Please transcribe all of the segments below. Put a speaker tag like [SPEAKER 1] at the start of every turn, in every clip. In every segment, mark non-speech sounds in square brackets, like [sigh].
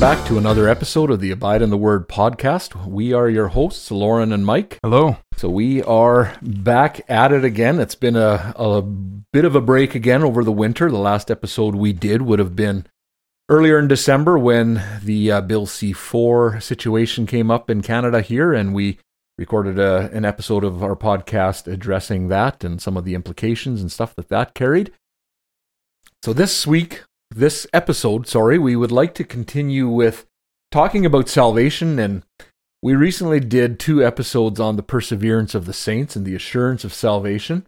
[SPEAKER 1] welcome back to another episode of the Abide in the Word podcast. We are your hosts, Lauren and Mike.
[SPEAKER 2] Hello.
[SPEAKER 1] So we are back at it again. It's been a, a bit of a break again over the winter. The last episode we did would have been earlier in December when the uh, Bill C4 situation came up in Canada here, and we recorded a, an episode of our podcast addressing that and some of the implications and stuff that that carried. So this week, this episode, sorry, we would like to continue with talking about salvation and we recently did two episodes on the perseverance of the saints and the assurance of salvation.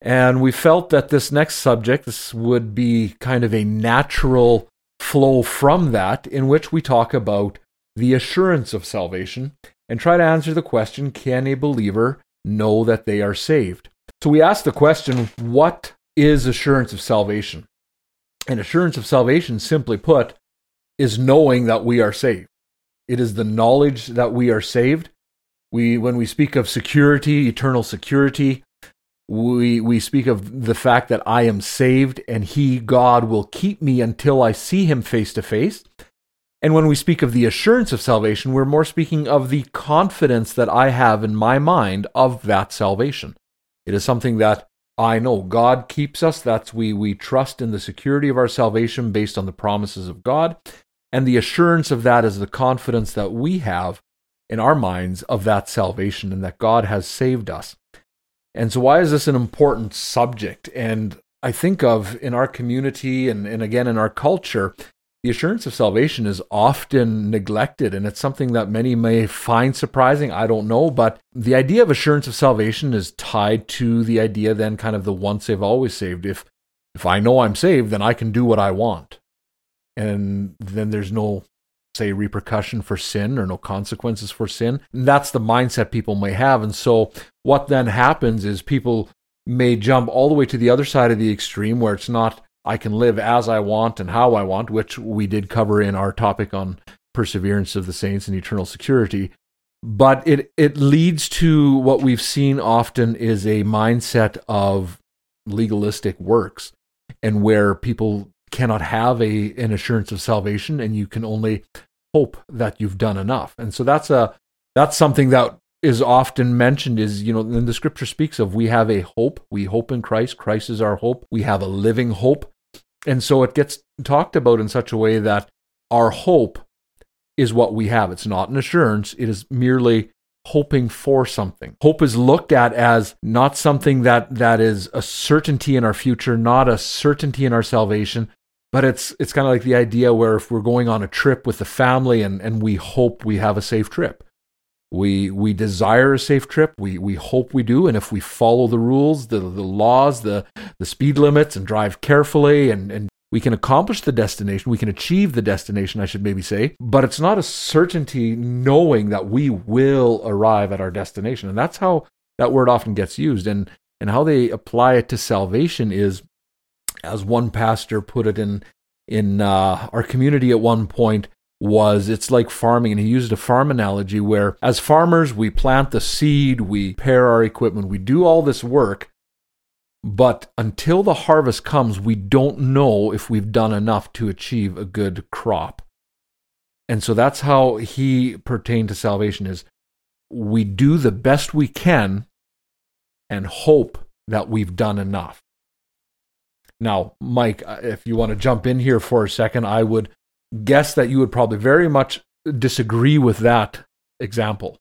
[SPEAKER 1] And we felt that this next subject this would be kind of a natural flow from that in which we talk about the assurance of salvation and try to answer the question can a believer know that they are saved? So we asked the question what is assurance of salvation? And assurance of salvation, simply put, is knowing that we are saved. It is the knowledge that we are saved. We, when we speak of security, eternal security, we, we speak of the fact that I am saved and He, God, will keep me until I see Him face to face. And when we speak of the assurance of salvation, we're more speaking of the confidence that I have in my mind of that salvation. It is something that I know God keeps us. That's we we trust in the security of our salvation based on the promises of God. And the assurance of that is the confidence that we have in our minds of that salvation and that God has saved us. And so, why is this an important subject? And I think of in our community and, and again in our culture, the assurance of salvation is often neglected, and it's something that many may find surprising. I don't know, but the idea of assurance of salvation is tied to the idea then kind of the once saved, always saved. If if I know I'm saved, then I can do what I want and then there's no say repercussion for sin or no consequences for sin and that's the mindset people may have and so what then happens is people may jump all the way to the other side of the extreme where it's not i can live as i want and how i want which we did cover in our topic on perseverance of the saints and eternal security. But it it leads to what we've seen often is a mindset of legalistic works and where people cannot have a an assurance of salvation and you can only hope that you've done enough. And so that's a that's something that is often mentioned is you know when the scripture speaks of we have a hope. We hope in christ. Christ is our hope. We have a living hope and so it gets talked about in such a way that our hope is what we have it's not an assurance it is merely hoping for something. Hope is looked at as not something that that is a certainty in our future, not a certainty in our salvation, but it's it's kind of like the idea where if we're going on a trip with the family and and we hope we have a safe trip. We we desire a safe trip. We we hope we do and if we follow the rules, the the laws, the the speed limits and drive carefully and and we can accomplish the destination, we can achieve the destination, I should maybe say, but it's not a certainty knowing that we will arrive at our destination. And that's how that word often gets used. And, and how they apply it to salvation is, as one pastor put it in, in uh, our community at one point, was it's like farming and he used a farm analogy where as farmers we plant the seed we pair our equipment we do all this work but until the harvest comes, we don't know if we've done enough to achieve a good crop. And so that's how he pertained to salvation is we do the best we can and hope that we've done enough. Now, Mike, if you want to jump in here for a second, I would guess that you would probably very much disagree with that example.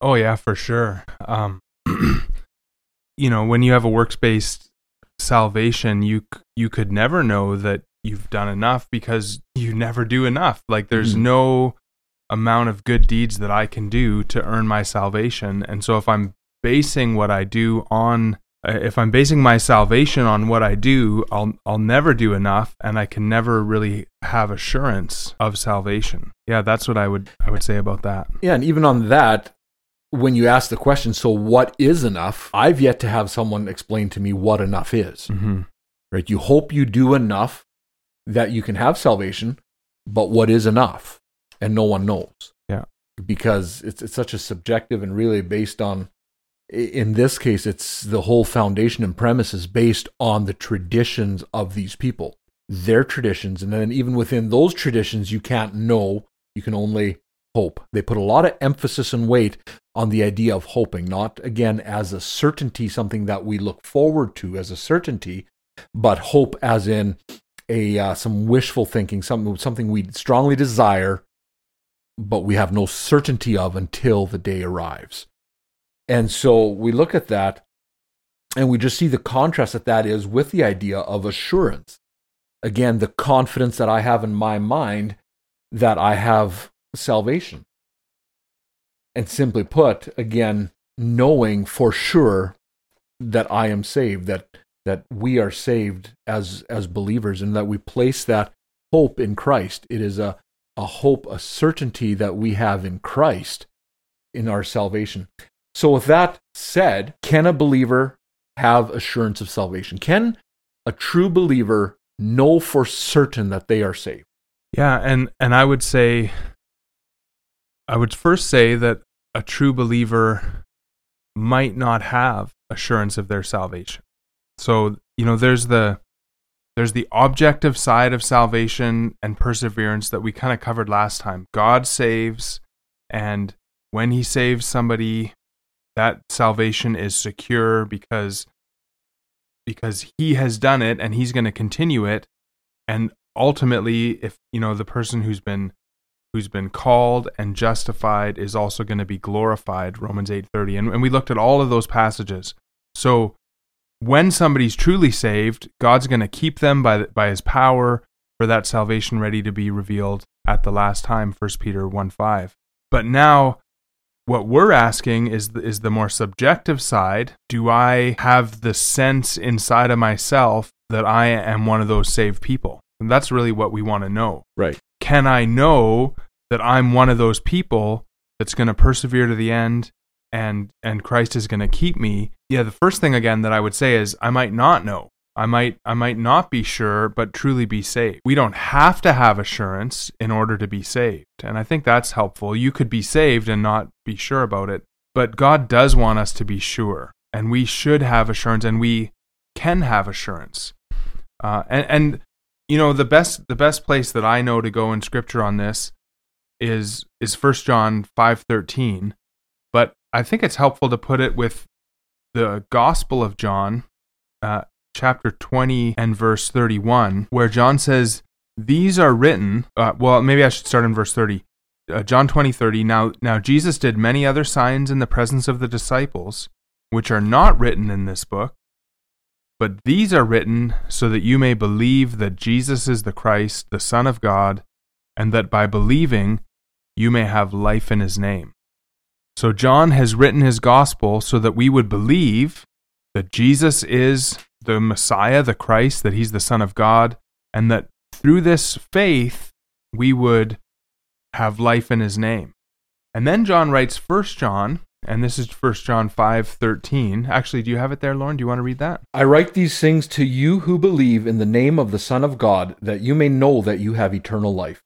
[SPEAKER 2] Oh yeah, for sure. Um, [clears throat] you know, when you have a works based salvation, you you could never know that you've done enough because you never do enough. Like there's mm-hmm. no amount of good deeds that I can do to earn my salvation. And so if I'm basing what I do on if I'm basing my salvation on what I do, I'll I'll never do enough and I can never really have assurance of salvation. Yeah, that's what I would I would say about that.
[SPEAKER 1] Yeah, and even on that, when you ask the question, so what is enough? I've yet to have someone explain to me what enough is. Mm-hmm. Right? You hope you do enough that you can have salvation, but what is enough? And no one knows.
[SPEAKER 2] Yeah.
[SPEAKER 1] Because it's it's such a subjective and really based on in this case it's the whole foundation and premise is based on the traditions of these people. their traditions. And then even within those traditions, you can't know, you can only hope. They put a lot of emphasis and weight on the idea of hoping, not again as a certainty, something that we look forward to as a certainty, but hope as in a uh, some wishful thinking, something something we strongly desire, but we have no certainty of until the day arrives. And so we look at that and we just see the contrast that that is with the idea of assurance. Again, the confidence that I have in my mind that I have salvation. And simply put, again, knowing for sure that I am saved, that that we are saved as as believers and that we place that hope in Christ. It is a, a hope, a certainty that we have in Christ in our salvation. So with that said, can a believer have assurance of salvation? Can a true believer know for certain that they are saved?
[SPEAKER 2] Yeah, and and I would say I would first say that a true believer might not have assurance of their salvation. So, you know, there's the there's the objective side of salvation and perseverance that we kind of covered last time. God saves and when he saves somebody that salvation is secure because because he has done it and he's going to continue it. And ultimately if you know the person who's been who's been called and justified is also going to be glorified romans 8.30 and, and we looked at all of those passages. So when somebody's truly saved god's going to keep them by, by his power for that salvation ready to be revealed at the last time 1 peter 1 5 but now what we're asking is the, is the more subjective side do i have the sense inside of myself that i am one of those saved people and that's really what we want to know
[SPEAKER 1] Right.
[SPEAKER 2] can I know that I'm one of those people that's going to persevere to the end and and Christ is going to keep me? Yeah, the first thing again that I would say is I might not know. I might I might not be sure but truly be saved. We don't have to have assurance in order to be saved. And I think that's helpful. You could be saved and not be sure about it, but God does want us to be sure. And we should have assurance and we can have assurance. Uh, and, and you know the best the best place that I know to go in scripture on this is is First John 5:13 but I think it's helpful to put it with the Gospel of John uh, chapter 20 and verse 31 where John says these are written uh, well maybe I should start in verse 30 uh, John 20 30 now now Jesus did many other signs in the presence of the disciples which are not written in this book but these are written so that you may believe that Jesus is the Christ, the Son of God, and that by believing you may have life in his name. So John has written his gospel so that we would believe that Jesus is the Messiah, the Christ, that he's the Son of God, and that through this faith we would have life in his name. And then John writes 1 John and this is 1 John 5:13. Actually, do you have it there, Lauren? Do you want to read that?
[SPEAKER 1] I write these things to you who believe in the name of the Son of God, that you may know that you have eternal life.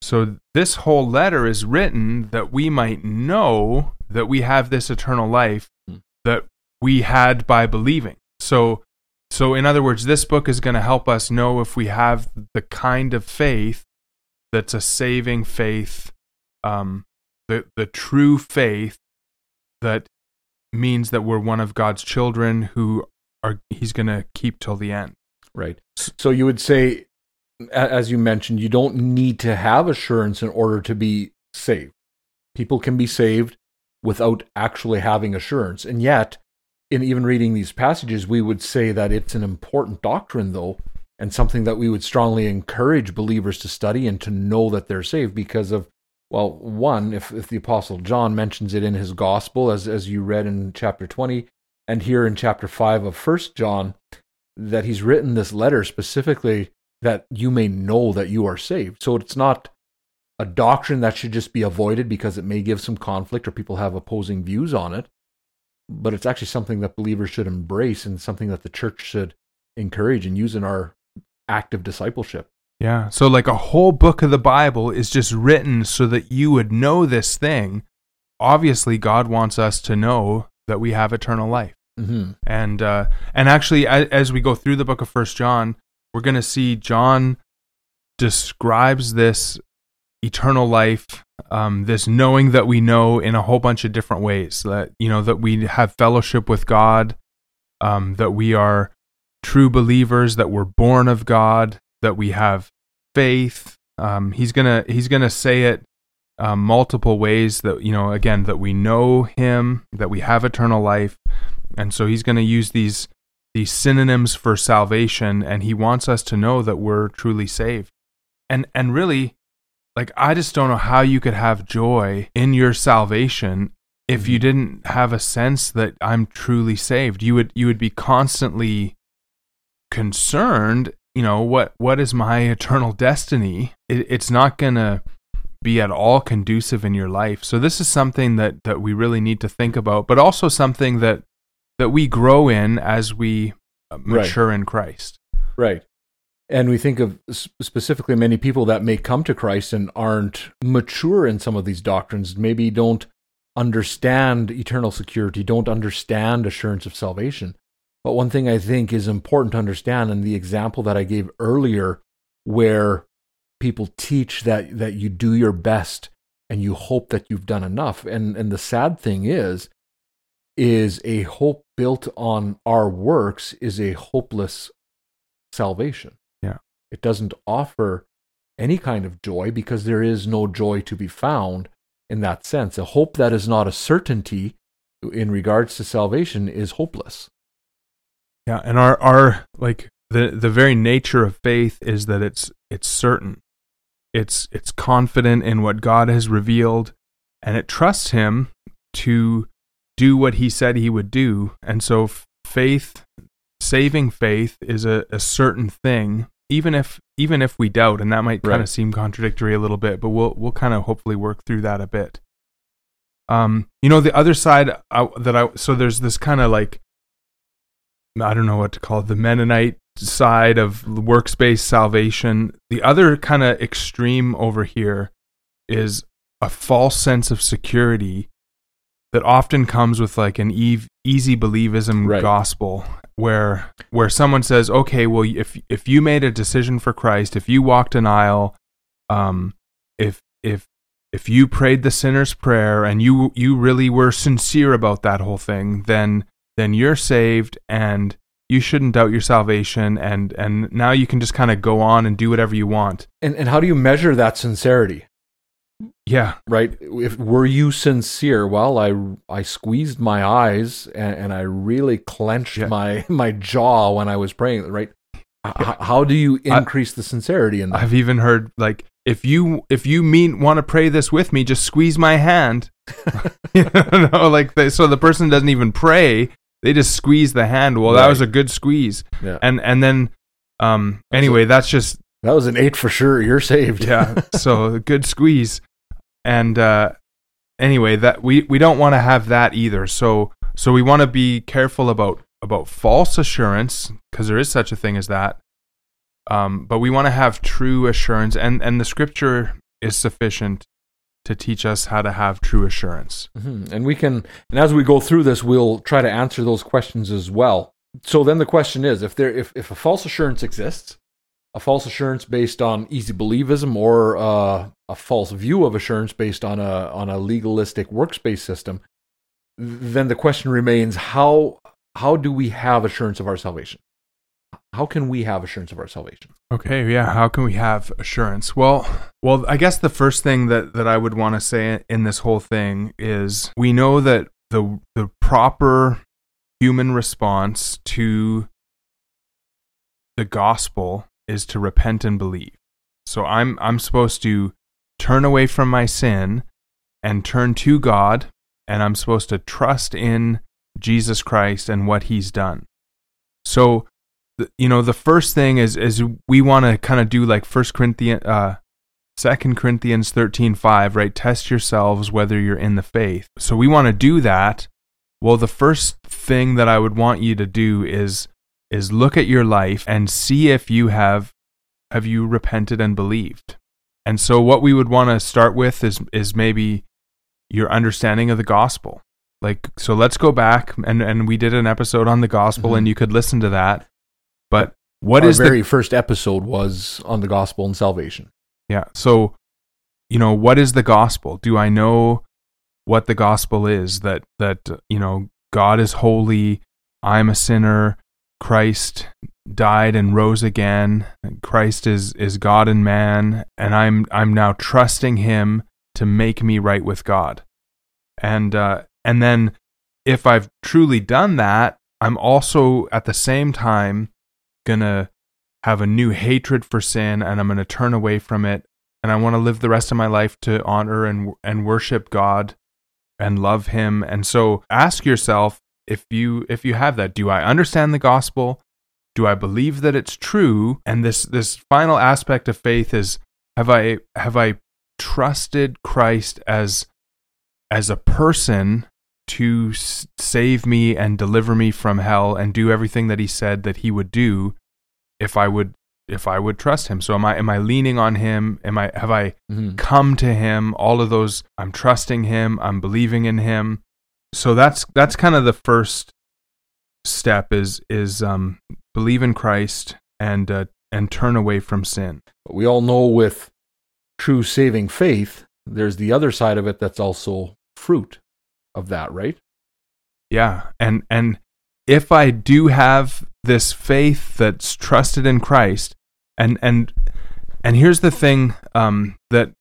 [SPEAKER 2] So this whole letter is written that we might know that we have this eternal life
[SPEAKER 1] Hmm.
[SPEAKER 2] that we had by believing. So so in other words, this book is going to help us know if we have the kind of faith that's a saving faith um the the true faith that means that we're one of God's children who are he's going to keep till the end.
[SPEAKER 1] Right. So you would say, as you mentioned, you don't need to have assurance in order to be saved. People can be saved without actually having assurance. And yet, in even reading these passages, we would say that it's an important doctrine, though, and something that we would strongly encourage believers to study and to know that they're saved because of, well, one, if, if the Apostle John mentions it in his gospel, as, as you read in chapter 20, and here in chapter 5 of First John, that he's written this letter specifically that you may know that you are saved. So it's not a doctrine that should just be avoided because it may give some conflict or people have opposing views on it, but it's actually something that believers should embrace and something that the church should encourage and use in our active discipleship.
[SPEAKER 2] Yeah. So, like a whole book of the Bible is just written so that you would know this thing. Obviously, God wants us to know that we have eternal life.
[SPEAKER 1] Mm-hmm.
[SPEAKER 2] And uh, and actually, as, as we go through the book of First John, we're going to see John describes this eternal life, um, this knowing that we know in a whole bunch of different ways. That you know that we have fellowship with God, um, that we are true believers, that we're born of God, that we have faith. Um, he's gonna he's gonna say it um, multiple ways that you know again that we know Him, that we have eternal life, and so he's gonna use these these synonyms for salvation, and he wants us to know that we're truly saved. And and really, like I just don't know how you could have joy in your salvation if you didn't have a sense that I'm truly saved. You would you would be constantly concerned you know what what is my [laughs] eternal destiny? It, it's not gonna be at all conducive in your life. So this is something that that we really need to think about but also something that that we grow in as we uh, mature right. in christ.
[SPEAKER 1] Right and we think of specifically many people that may come to christ and aren't mature in some of these doctrines maybe don't understand eternal security don't understand assurance of salvation but one thing I think is important to understand, and the example that I gave earlier, where people teach that that you do your best and you hope that you've done enough. And and the sad thing is, is a hope built on our works is a hopeless salvation. It doesn't offer any kind of joy because there is no joy to be found in that sense. A hope that is not a certainty in regards to salvation is hopeless.
[SPEAKER 2] Yeah, and our our like the the very nature of faith is that it's it's certain. It's it's confident in what God has revealed and it trusts him to do what he said he would do. And so faith saving faith is a, a certain thing even if even if we doubt and that might kind of seem contradictory a little bit but we'll we'll kind of hopefully work through that a bit um you know the other side I, that i so there's this kind of like I don't know what to call it, the Mennonite side of works based salvation. The other kind of extreme over here is a false sense of security that often comes with like an easy believism right. gospel where where someone says okay well if if you made a decision for Christ if you walked an aisle um if if if you prayed the sinner's prayer and you you really were sincere about that whole thing then then you're saved and you shouldn't doubt your salvation and and now you can just kind of go on and do whatever you want.
[SPEAKER 1] And and how do you measure that sincerity?
[SPEAKER 2] Yeah.
[SPEAKER 1] Right. If were you sincere? Well, I I squeezed my eyes and, and I really clenched yeah. my [laughs] my jaw when I was praying. Right. Yeah. how do you increase I, the sincerity in that?
[SPEAKER 2] I've even heard like if you if you mean want to pray this with me, just squeeze my hand. [laughs] [laughs] you know, like the, so the person doesn't even pray they just squeeze the hand. Well, right. that was a good squeeze.
[SPEAKER 1] Yeah.
[SPEAKER 2] And and then um anyway, that's just
[SPEAKER 1] that was an eight for sure. You're saved.
[SPEAKER 2] yeah. So a good squeeze. And uh anyway, that we we don't want to have that either. So so we want to be careful about about false assurance because there is such a thing as that. Um, but we want to have true assurance, and and the scripture is sufficient to teach us how to have true assurance.
[SPEAKER 1] Mm-hmm. And we can, and as we go through this, we'll try to answer those questions as well. So then the question is, if there, if, if a false assurance exists, a false assurance based on easy believism or uh, a false view of assurance based on a on a legalistic works based system, then the question remains: how how do we have assurance of our salvation? how can we have assurance of our salvation?
[SPEAKER 2] Okay, yeah, how can we have assurance? Well, well, I guess the first thing that that I would want to say in this whole thing is we know that the the proper human response to the gospel is to repent and believe. So I'm I'm supposed to turn away from my sin and turn to God and I'm supposed to trust in Jesus Christ and what he's done. So you know the first thing is is we want to kind of do like first corinthians uh second corinthians 13 5 right test yourselves whether you're in the faith so we want to do that well the first thing that i would want you to do is is look at your life and see if you have have you repented and believed and so what we would want to start with is is maybe your understanding of the gospel like so let's go back and and we did an episode on the gospel mm-hmm. and you could listen to that but what
[SPEAKER 1] Our
[SPEAKER 2] is
[SPEAKER 1] very
[SPEAKER 2] the
[SPEAKER 1] first episode was on the gospel and salvation.
[SPEAKER 2] yeah? So, you know, what is the gospel? Do I know what the gospel is? That that you know, God is holy. I'm a sinner. Christ died and rose again. Christ is is God and man, and I'm I'm now trusting Him to make me right with God. And uh, and then if I've truly done that, I'm also at the same time gonna have a new hatred for sin, and I'm gonna turn away from it, and I want to live the rest of my life to honor and and worship God and love Him. And so ask yourself if you if you have that, do I understand the gospel? Do I believe that it's true? And this this final aspect of faith is have I have I trusted Christ as as a person to save me and deliver me from hell and do everything that he said that he would do if I would if I would trust him. So am I am I leaning on him? Am I have I
[SPEAKER 1] Mhm.
[SPEAKER 2] come to him? All of those I'm trusting him, I'm believing in him. So that's that's kind of the first step is is um believe in Christ and uh, and turn away from sin.
[SPEAKER 1] But we all know with true saving faith, there's the other side of it that's also fruit of that, right?
[SPEAKER 2] Yeah, and and if I do have this faith that's trusted in Christ, and and and here's the thing, um, that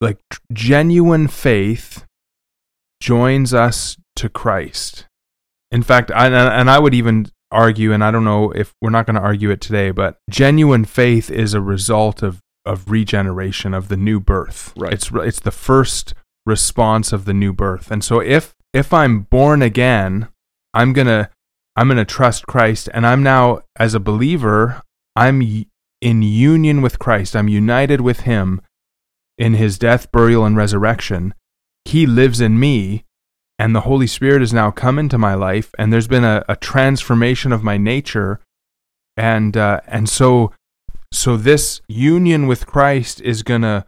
[SPEAKER 2] like genuine faith joins us to Christ. In fact, I, and I would even argue, and I don't know if we're not going to argue it today, but genuine faith is a result of of regeneration of the new birth.
[SPEAKER 1] Right.
[SPEAKER 2] It's it's the first response of the new birth. And so if if I'm born again, I'm going to I'm going to trust Christ and I'm now as a believer, I'm in union with Christ. I'm united with him in his death, burial and resurrection. He lives in me and the Holy Spirit has now come into my life and there's been a, a transformation of my nature. And uh, and so so this union with Christ is to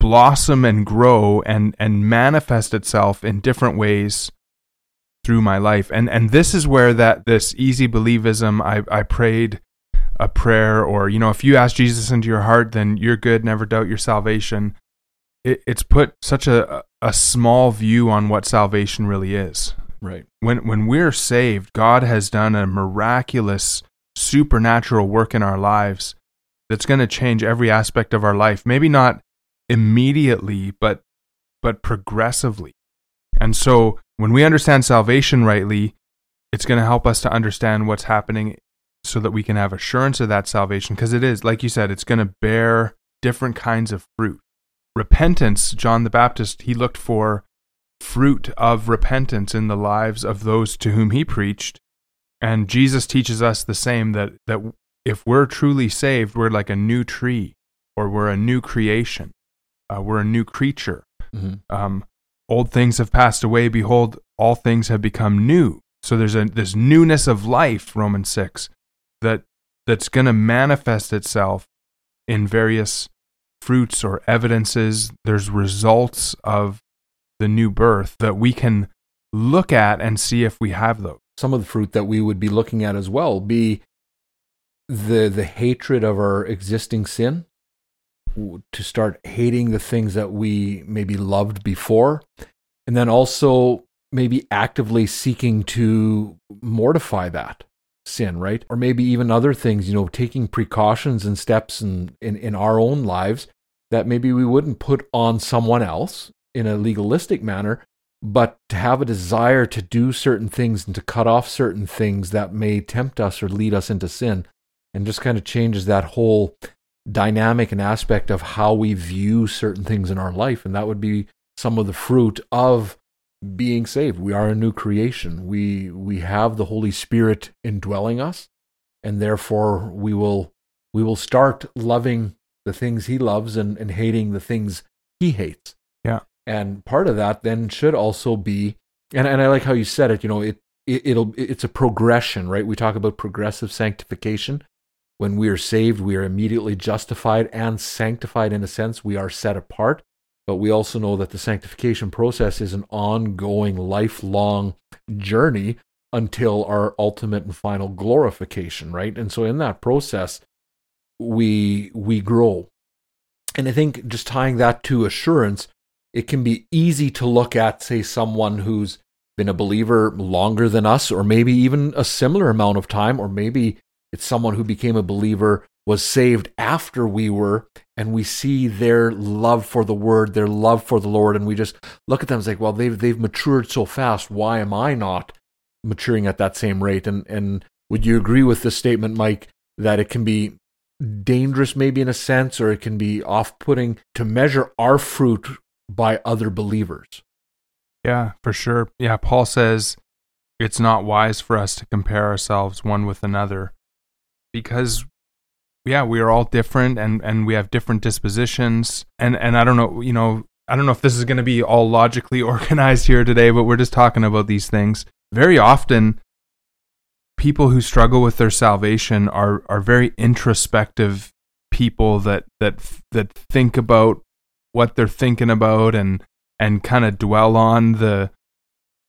[SPEAKER 2] blossom and grow and and manifest itself in different ways through my life. And and this is where that this easy believism i i prayed a prayer or you know if you ask jesus into your heart then you're good never doubt your salvation it, it's put such a a small view on what salvation really is.
[SPEAKER 1] Right.
[SPEAKER 2] when when we're saved god has done a miraculous supernatural work in our lives that's going to change every aspect of our life. Maybe not immediately but but progressively. And so when we understand salvation rightly it's going to help us to understand what's happening so that we can have assurance of that salvation because it is like you said it's going to bear different kinds of fruit repentance john the baptist he looked for fruit of repentance in the lives of those to whom he preached. And jesus teaches us the same that that if we're truly saved we're like a new tree or we're a new creation. Uh, we're a new creature.
[SPEAKER 1] Mhm.
[SPEAKER 2] um, old things have passed away. Behold all things have become new. So there's a this newness of life romans 6 that that's going to manifest itself in various fruits or evidences there's results of the new birth that we can look at and see if we have those.
[SPEAKER 1] Some of the fruit that we would be looking at as well be the the hatred of our existing sin to start hating the things that we maybe loved before and then also maybe actively seeking to mortify that sin right? Or maybe even other things you know taking precautions and steps in, in in our own lives that maybe we wouldn't put on someone else in a legalistic manner but to have a desire to do certain things and to cut off certain things that may tempt us or lead us into sin. And just kind of changes that whole dynamic and aspect of how we view certain things in our life. And that would be some of the fruit of being saved. We are a new creation. We we have the holy spirit indwelling us and therefore we will we will start loving the things he loves and, and hating the things he hates.
[SPEAKER 2] Yeah.
[SPEAKER 1] and part of that then should also be and, and i like how you said it you know it, it it'll it's a progression right? We talk about progressive sanctification. When we are saved we are immediately justified and sanctified in a sense. We are set apart but we also know that the sanctification process is an ongoing lifelong journey until our ultimate and final glorification, right? And so in that process, we we grow. And I think just tying that to assurance, it can be easy to look at, say, someone who's been a believer longer than us, or maybe even a similar amount of time, or maybe it's someone who became a believer, was saved after we were, and we see their love for the word, their love for the Lord, and we just look at them and say, well, they've they've matured so fast. Why am I not maturing at that same rate? And and would you agree with this statement, Mike, that it can be dangerous maybe in a sense, or it can be off-putting to measure our fruit by other believers?
[SPEAKER 2] Yeah, for sure. Yeah, Paul says it's not wise for us to compare ourselves one with another because yeah, we are all different and and we have different dispositions and and I don't know, you know, I don't know if this is going to be all logically [laughs] organized here today, but we're just talking about these things. Very often people who struggle with their salvation are are very introspective people that that that think about what they're thinking about and and kind of dwell on the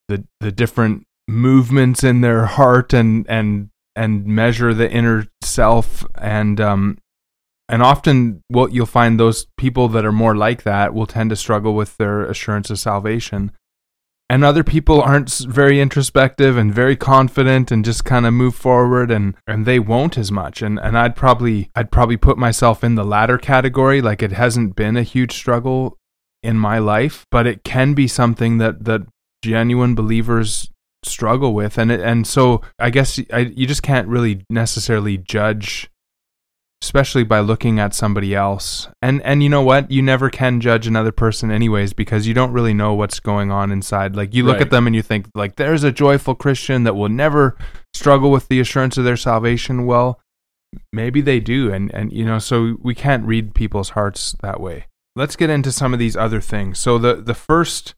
[SPEAKER 2] the the different movements in their heart and and and measure the inner self. And um and often what you'll find those people that are more like that will tend to struggle with their assurance of salvation. And other people aren't very introspective and very confident and just kind of move forward and and they won't as much. And and I'd probably I'd probably put myself in the latter category. Like it hasn't been a huge struggle in my life but it can be something that that genuine believers struggle with and it, and so I guess I, you just can't really necessarily judge especially by looking at somebody else. And and you know what? You never can judge another person anyways because you don't really know what's going on inside. Like you look right. at them and you think like there's a joyful Christian that will never struggle with the assurance of their salvation. Well, maybe they do and and you know, so we can't read people's hearts that way. Let's get into some of these other things. So the the first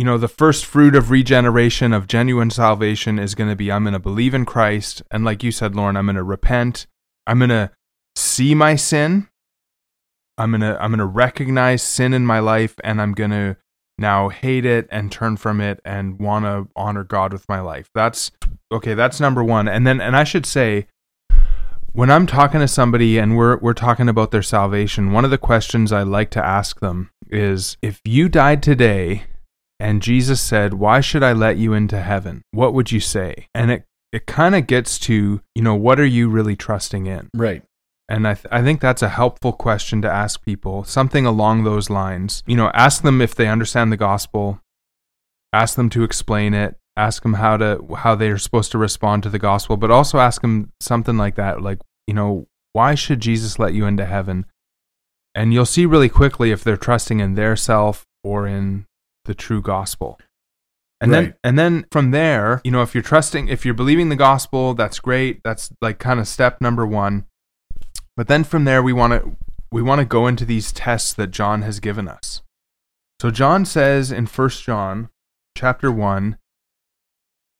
[SPEAKER 2] you know, the first fruit of regeneration of genuine salvation is going to be I'm going to believe in Christ and like you said Lauren, I'm going to repent. I'm going to see my sin. I'm going to I'm going to recognize sin in my life and I'm going to now hate it and turn from it and want to honor God with my life. That's okay, that's number 1. And then and I should say when I'm talking to somebody and we're we're talking about their salvation, one of the questions I like to ask them is if you died today and Jesus said, "Why should I let you into heaven?" What would you say? And it it kind of gets to, you know, what are you really trusting in?
[SPEAKER 1] Right.
[SPEAKER 2] And I, th- I think that's a helpful question to ask people, something along those lines. You know, ask them if they understand the gospel, ask them to explain it, ask them how to how they are supposed to respond to the gospel, but also ask them something like that, like, you know, why should Jesus let you into heaven? And you'll see really quickly if they're trusting in their self or in the true gospel. And right. then and then from there, you know, if you're trusting if you're believing the gospel, that's great. That's like kind of step number 1. But then from there we want to we want to go into these tests that John has given us. So John says in 1 John chapter 1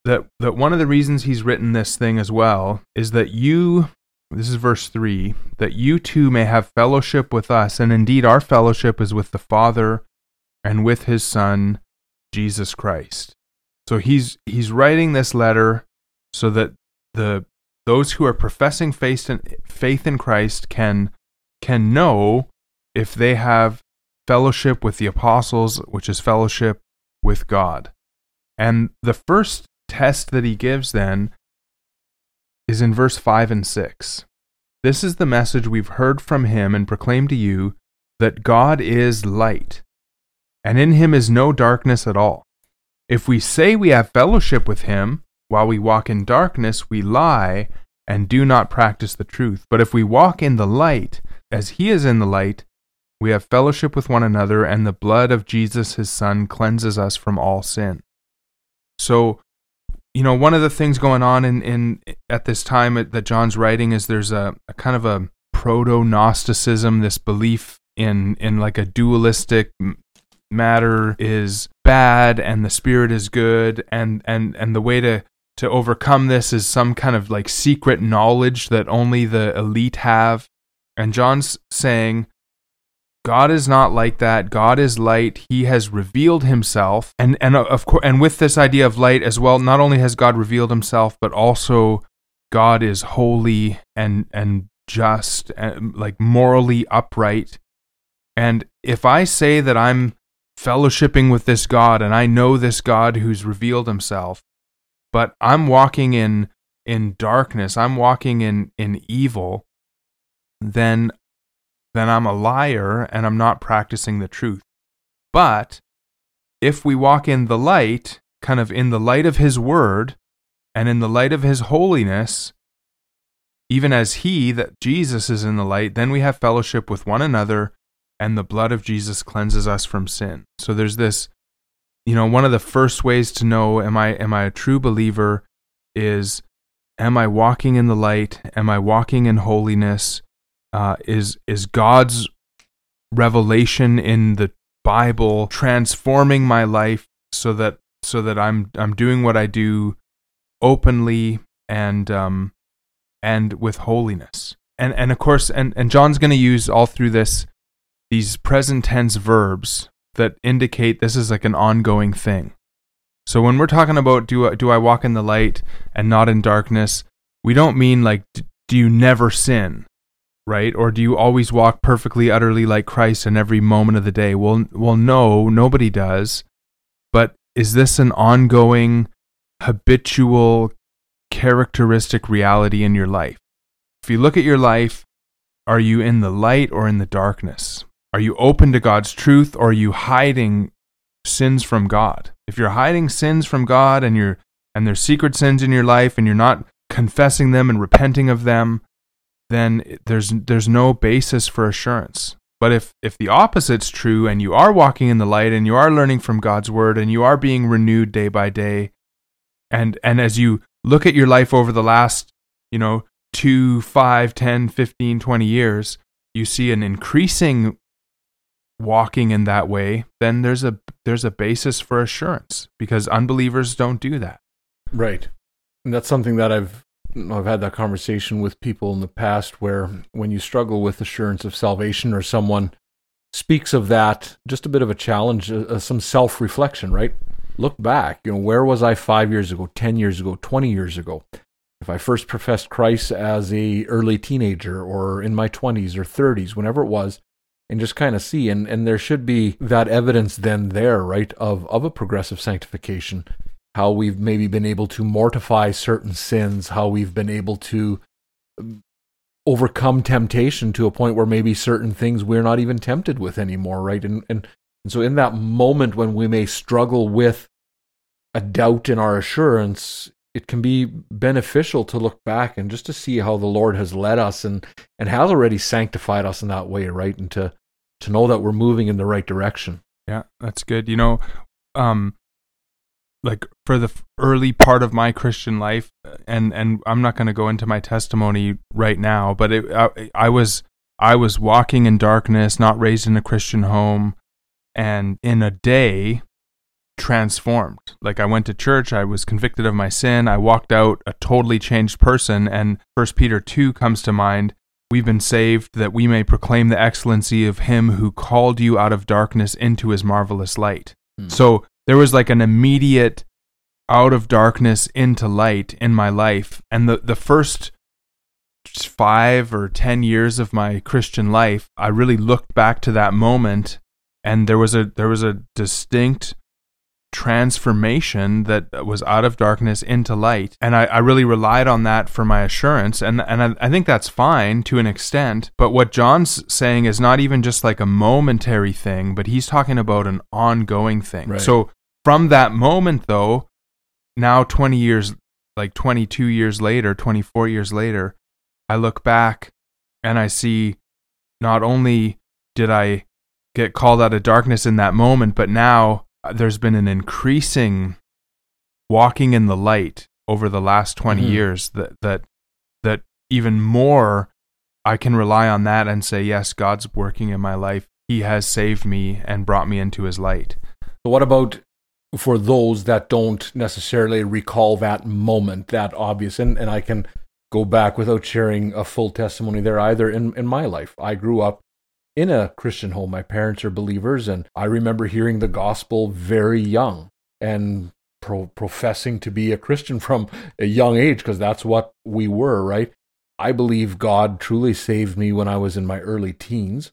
[SPEAKER 2] that that one of the reasons he's written this thing as well is that you this is verse 3 that you too may have fellowship with us and indeed our fellowship is with the Father and with his son Jesus Christ. So he's he's writing this letter so that the those who are professing faith in, faith in Christ can can know if they have fellowship with the apostles, which is fellowship with God. And the first test that he gives then is in verse 5 and 6. This is the message we've heard from him and proclaimed to you that God is light, and in him is no darkness at all. If we say we have fellowship with him while we walk in darkness, we lie and do not practice the truth. But if we walk in the light, as he is in the light, we have fellowship with one another, and the blood of Jesus, his son, cleanses us from all sin. So, you know, one of the things going on in, in at this time that John's writing is there's a, a kind of a proto Gnosticism, this belief in in like a dualistic matter is bad and the spirit is good and and and the way to to overcome this is some kind of like secret knowledge that only the elite have and john's saying God is not like that. God is light. He has revealed himself. And and uh, of course and with this idea of light as well, not only has God revealed himself, but also God is holy and and just and like morally upright. And if I say that I'm fellowshipping with this God and I know this God who's revealed himself, but I'm walking in in darkness, I'm walking in in evil, then then I'm a liar and I'm not practicing the truth. But if we walk in the light, kind of in the light of his word and in the light of his holiness, even as he that Jesus is in the light, then we have fellowship with one another and the blood of Jesus cleanses us from sin. So there's this you know, one of the first ways to know am I am I a true believer is am I walking in the light? Am I walking in holiness? Uh, is is God's revelation in the Bible transforming my life so that so that I'm I'm doing what I do openly and um and with holiness. And and of course and and John's going to use all through this these present tense verbs that indicate this is like an ongoing thing. So when we're talking about do I, do I walk in the light and not in darkness, we don't mean like do you never sin, right? Or do you always walk perfectly utterly like Christ in every moment of the day? Well, well no, nobody does. But is this an ongoing habitual characteristic reality in your life? If you look at your life, are you in the light or in the darkness? Are you open to God's truth or are you hiding sins from God? If you're hiding sins from God and you're and there's secret sins in your life and you're not confessing them and repenting of them, then there's there's no basis for assurance. But if if the opposite's true and you are walking in the light and you are learning from God's word and you are being renewed day by day and and as you look at your life over the last, you know, 2, 5, 10, 15, 20 years, you see an increasing walking in that way, then there's a there's a basis for assurance because unbelievers don't do that.
[SPEAKER 1] Right. And that's something that I've I've had that conversation with people in the past where when you struggle with assurance of salvation or someone speaks of that, just a bit of a challenge, uh, uh some self-reflection, right? Look back, you know, where was I 5 years ago, 10 years ago, 20 years ago? If I first professed Christ as a early teenager or in my 20s or 30s, whenever it was, and just kind of see and and there should be that evidence then there right of of a progressive sanctification how we've maybe been able to mortify certain sins how we've been able to um, overcome temptation to a point where maybe certain things we're not even tempted with anymore right and and, and so in that moment when we may struggle with a doubt in our assurance it can be beneficial to look back and just to see how the Lord has led us and and has already sanctified us in that way, right? And to to know that we're moving in the right direction.
[SPEAKER 2] Yeah, that's good. You know, um, like for the early part of my Christian life, and and I'm not going to go into my testimony right now, but it, I, I was I was walking in darkness, not raised in a Christian home, and in a day transformed. Like I went to church, I was convicted of my sin, I walked out a totally changed person, and First Peter two comes to mind We've been saved that we may proclaim the excellency of him who called you out of darkness into his marvelous light. Hmm. So there was like an immediate out of darkness into light in my life. And the, the first five or 10 years of my Christian life, I really looked back to that moment and there was a, there was a distinct transformation that was out of darkness into light. And I, I really relied on that for my assurance. And, and I, I, think that's fine to an extent. But what John's saying is not even just like a momentary thing, but he's talking about an ongoing thing. Right. So from that moment, though, now 20 years, like 22 years later, 24 years later, I look back and I see not only did I get called out of darkness in that moment, but now there's been an increasing walking in the light over the last 20 mm-hmm. years that that that even more I can rely on that and say yes God's working in my life. He has saved me and brought me into his light.
[SPEAKER 1] So what about for those that don't necessarily recall that moment that obvious? And, and I can go back without sharing a full testimony there either in, in my life. I grew up in a Christian home. My parents are believers, and I remember hearing the gospel very young and pro- professing to be a Christian [laughs] from a young age because that's what we were, right? I believe God truly saved me when I was in my early teens,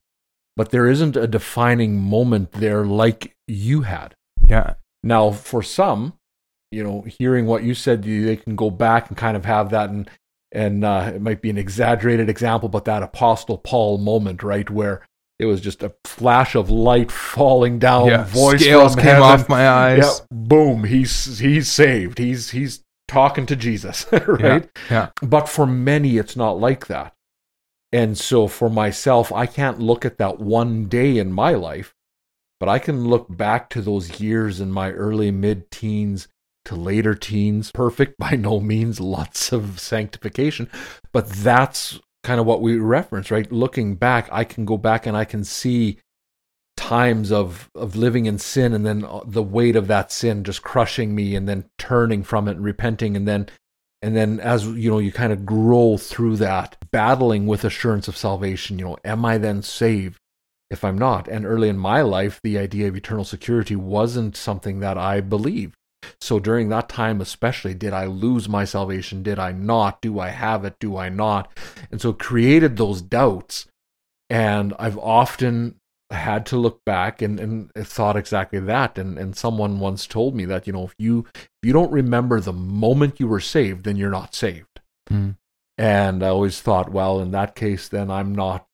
[SPEAKER 1] but there isn't a defining moment there like you had.
[SPEAKER 2] Yeah.
[SPEAKER 1] Now, for some, you know, hearing what you said, they can go back and kind of have that, and and uh, it might be an exaggerated example, but that Apostle Paul moment, right, where it was just a flash of light falling down,
[SPEAKER 2] Yeah.
[SPEAKER 1] voice
[SPEAKER 2] Scales came
[SPEAKER 1] heaven.
[SPEAKER 2] off my eyes.
[SPEAKER 1] Yeah, boom, he's he's saved. He's he's talking to Jesus, [laughs] right?
[SPEAKER 2] yeah.
[SPEAKER 1] But for many, it's not like that. And so for myself, I can't look at that one day in my life, but I can look back to those years in my early mid teens to later teens. Perfect by no means, lots of sanctification. But that's kind of what we reference, right? Looking back, I can go back and I can see times of of living in sin and then uh, the weight of that sin just crushing me and then turning from it and repenting and then and then as you know you kind of grow through that battling with assurance of salvation you know am i then saved if i'm not and early in my life the idea of eternal security wasn't something that i believed so during that time especially did i lose my salvation? Did i not? Do i have it? Do i not? And so it created those doubts. And i've often had to look back and, and thought exactly that. And, and someone once told me that you know if you if you don't remember the moment you were saved then you're not saved.
[SPEAKER 2] Mm.
[SPEAKER 1] and i always thought well in that case then i'm not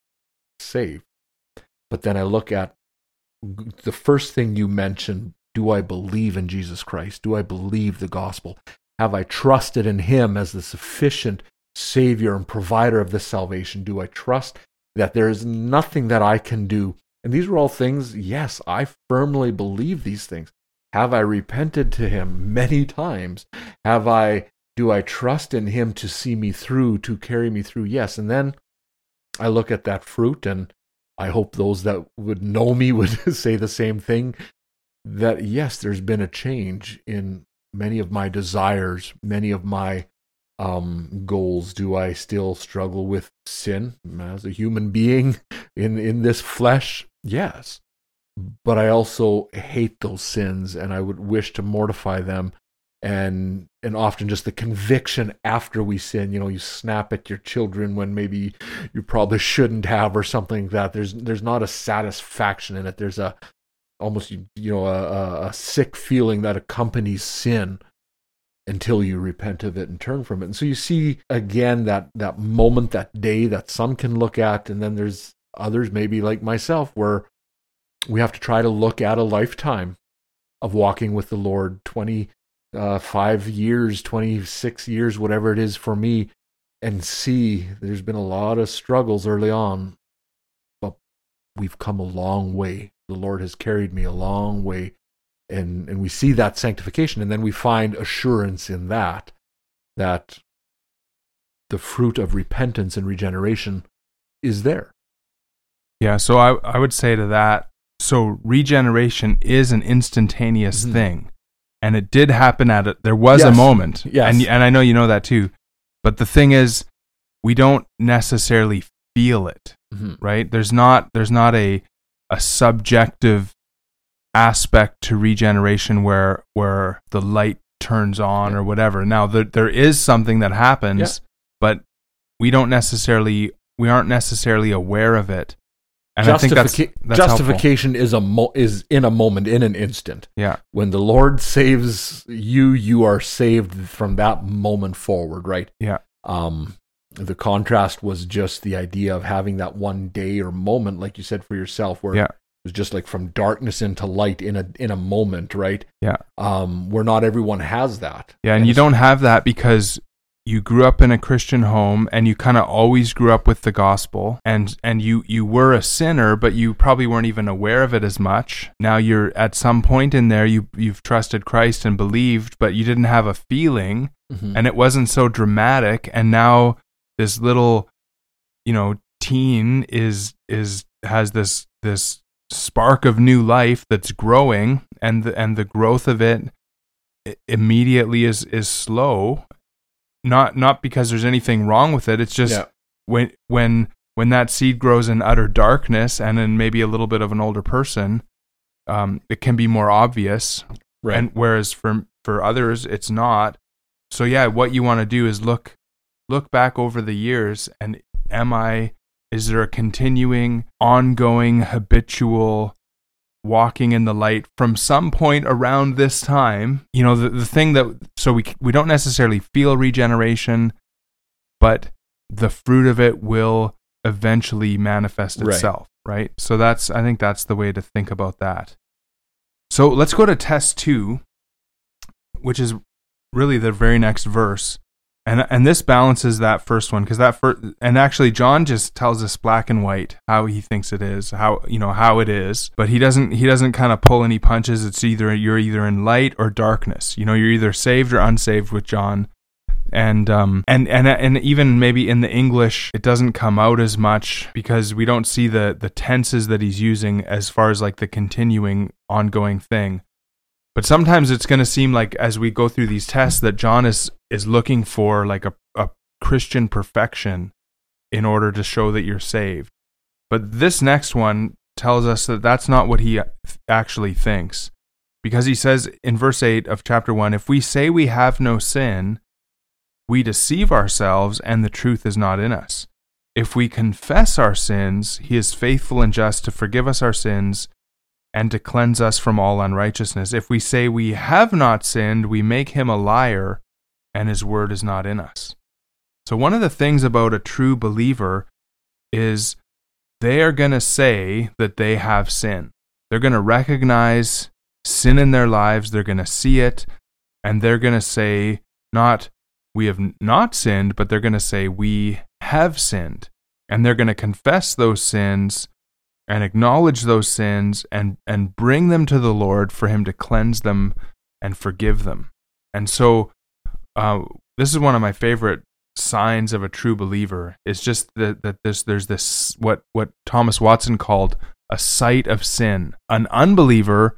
[SPEAKER 1] saved. But then i look at the first thing you mentioned do i believe in jesus christ do i believe the gospel have i trusted in him as the sufficient savior and provider of this salvation do i trust that there is nothing that i can do and these are all things, yes, I firmly believe these things. Have I repented to him many times? Have I, do I trust in him to see me through, to carry me through? Yes. And then I look at that fruit, and I hope those that would know me [laughs] would say the same thing that yes, there's been a change in many of my desires, many of my um, goals. Do I still struggle with sin as a human being [laughs] in, in this flesh? Yes. But I also hate those sins and I would wish to mortify them. And and often just the conviction after we sin, you know, you snap at your children when maybe you probably shouldn't have or something like that. There's there's not a satisfaction in it. There's a almost you know a, a- sick feeling that accompanies sin until you repent of it and turn from it. And so you see again that that moment, that day that some can look at, and then there's others, maybe like myself, where we have to try to look at a lifetime of walking with the Lord, twenty uh, years, twenty six years, whatever it is for me, and see there's been a lot of struggles early on, but we've come a long way. The Lord has carried me a long way and and we see that sanctification and then we find assurance in that that the fruit of repentance and regeneration is there
[SPEAKER 2] Yeah, so I I would say to that, so regeneration is an instantaneous
[SPEAKER 1] Mhm.
[SPEAKER 2] thing, and it did happen at it. There was a moment,
[SPEAKER 1] Yes.
[SPEAKER 2] and and I know you know that too. But the thing is, we don't necessarily feel it,
[SPEAKER 1] Mhm.
[SPEAKER 2] right? There's not there's not a a subjective aspect to regeneration where where the light turns on
[SPEAKER 1] Yeah.
[SPEAKER 2] or whatever. Now there there is something that happens,
[SPEAKER 1] Yeah.
[SPEAKER 2] but we don't necessarily we aren't necessarily aware of it. And I think that's, that's helpful.
[SPEAKER 1] justification is a mo- is in a moment in an instant
[SPEAKER 2] Yeah.
[SPEAKER 1] when the lord saves you you are saved from that moment forward right
[SPEAKER 2] Yeah.
[SPEAKER 1] um the contrast was just the idea of having that one day or moment like you said for yourself where
[SPEAKER 2] Yeah.
[SPEAKER 1] it was just like from darkness into light in a in a moment right
[SPEAKER 2] Yeah.
[SPEAKER 1] um where not everyone has that
[SPEAKER 2] Yeah, and you
[SPEAKER 1] it's-
[SPEAKER 2] don't have that because you grew up in a Christian home and you kind of always grew up with the gospel and and you you were a sinner but you probably weren't even aware of it as much. Now you're at some point in there you you've trusted Christ and believed but you didn't have a feeling
[SPEAKER 1] Mhm.
[SPEAKER 2] and it wasn't so dramatic and now this little you know teen is is has this this spark of new life that's growing and the, and the growth of it immediately is is slow not not because there's anything wrong with it it's just
[SPEAKER 1] Yeah.
[SPEAKER 2] when when when that seed grows in utter darkness and in maybe a little bit of an older person, um, it can be more obvious.
[SPEAKER 1] Right.
[SPEAKER 2] And whereas for for others, it's not. So yeah, what you want to do is look look back over the years and am I is there a continuing, ongoing, habitual walking in the light from some point around this time? You know, the, the thing that, so we, we don't necessarily feel regeneration, but the fruit of it will eventually manifest
[SPEAKER 1] Right.
[SPEAKER 2] itself, right? So that's, I think that's the way to think about that. So let's go to test two, which is really the very next verse and and this balances that first one because that first and actually John just tells us black and white how he thinks it is how you know how it is. But he doesn't he doesn't kind of pull any punches. It's either you're either in light or darkness. You know you're either saved or unsaved with John. And um and and and even maybe in the English it doesn't come out as much because we don't see the the tenses that he's using as far as like the continuing ongoing thing but sometimes it's going to seem like as we go through these tests that John is is looking for like a, a Christian perfection in order to show that you're saved. But this next one tells us that that's not what he uh, actually thinks. Because he says in verse 8 of chapter 1 if we say we have no sin, we deceive ourselves and the truth is not in us. If we confess our sins, he is faithful and just to forgive us our sins and to cleanse us from all unrighteousness. If we say we have not sinned, we make him a liar, and his word is not in us. So, one of the things about a true believer is they are going to say that they have sin. They're going to recognize sin in their lives, they're going to see it, and they're going to say, not, we have not sinned, but they're going to say, we have sinned. And they're going to confess those sins and acknowledge those sins and and bring them to the Lord for him to cleanse them and forgive them. And so uh, this is one of my favorite signs of a true believer is just that, that this there's this what what Thomas Watson called a sight of sin. An unbeliever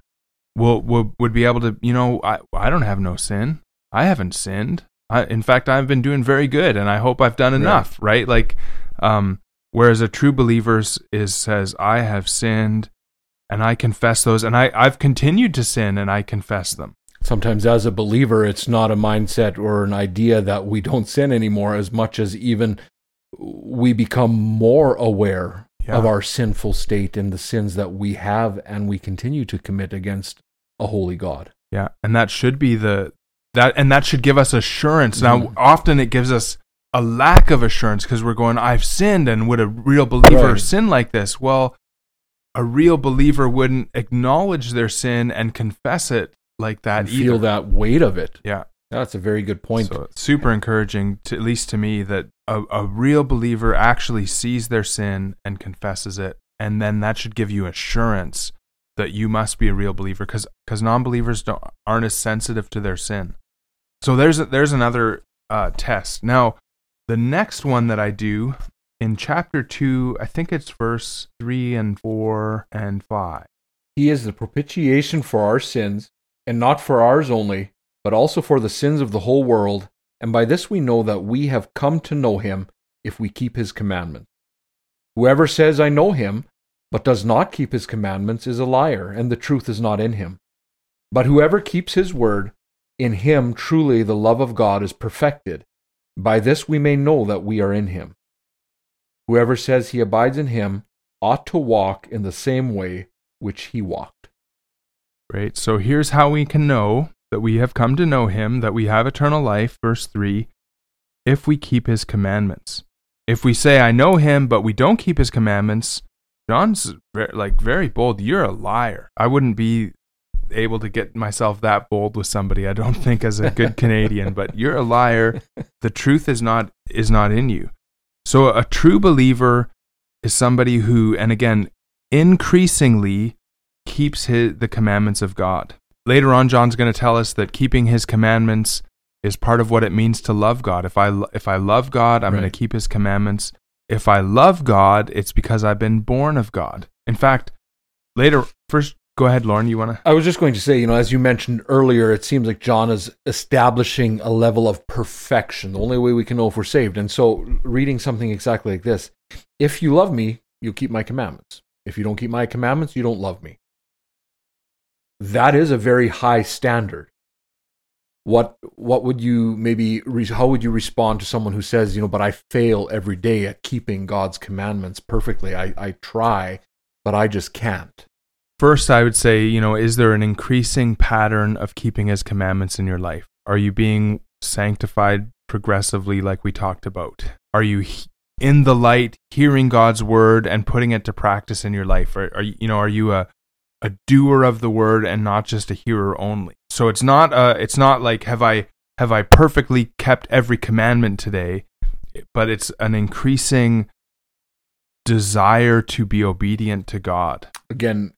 [SPEAKER 2] will, will would be able to, you know, I I don't have no sin. I haven't sinned. I, in fact, I've been doing very good, and I hope I've done
[SPEAKER 1] Right.
[SPEAKER 2] enough. Right? Like, um, whereas a true believer is says, "I have sinned, and I confess those, and I I've continued to sin, and I confess them."
[SPEAKER 1] Sometimes, as a believer, it's not a mindset or an idea that we don't sin anymore, as much as even we become more aware
[SPEAKER 2] Yeah.
[SPEAKER 1] of our sinful state and the sins that we have and we continue to commit against a holy God.
[SPEAKER 2] Yeah, and that should be the that and that should give us assurance. Now,
[SPEAKER 1] Mhm.
[SPEAKER 2] often it gives us a lack of assurance because we're going, "I've sinned," and would a real believer
[SPEAKER 1] Right.
[SPEAKER 2] sin like this? Well, a real believer wouldn't acknowledge their sin and confess it like that
[SPEAKER 1] and
[SPEAKER 2] either.
[SPEAKER 1] feel that weight of it.
[SPEAKER 2] Yeah,
[SPEAKER 1] That's a very good point.
[SPEAKER 2] so super encouraging, to, at least to me, that a, a real believer actually sees their sin and confesses it, and then that should give you assurance that you must be a real believer, because non-believers don't aren't as sensitive to their sin. So there's a, there's another uh, test. Now, the next one that I do in chapter two, I think it's verse three and four and five.
[SPEAKER 1] He is the propitiation for our sins, and not for ours only, but also for the sins of the whole world. And by this we know that we have come to know him if we keep his commandments. Whoever says, I know him, but does not keep his commandments is a liar, and the truth is not in him. But whoever keeps his word, in him truly the love of God is perfected. By this we may know that we are in him. Whoever says he abides in him ought to walk in the same way which he walked.
[SPEAKER 2] Right? So here's how we can know that we have come to know him, that we have eternal life, verse 3, if we keep his commandments. If we say, I know him, but we don't keep his commandments, John's ve- like very bold. You're a liar. I wouldn't be able to get myself that bold with somebody, I don't think, as a good Canadian, but you're a liar. The truth is not is not in you. So a true believer is somebody who, and again, increasingly keeps his, the commandments of God. Later on, John's going to tell us that keeping his commandments is part of what it means to love God. If I, if I love God, I'm going to keep his commandments. If I love God, it's because I've been born of God. In fact, later, first, go ahead, Lauren, you want to?
[SPEAKER 1] I was just going to say, you know, as you mentioned earlier, it seems like John is establishing a level of perfection, the only way we can know if we're saved. And so, reading something exactly like this, If you love me, you'll keep my commandments. If you don't keep my commandments, you don't love me. That is a very high standard. What what would you maybe how would you respond to someone who says, you know, but I fail every day at keeping God's commandments perfectly. I, I try, but I just can't.
[SPEAKER 2] First, I would say, you know, is there an increasing pattern of keeping his commandments in your life? Are you being sanctified progressively, like we talked about? Are you in the light, hearing God's word and putting it to practice in your life? Are, are you know, are you a a doer of the word and not just a hearer only? So it's not uh it's not like have I have I perfectly kept every commandment today, but it's an increasing desire to be obedient to God.
[SPEAKER 1] Again,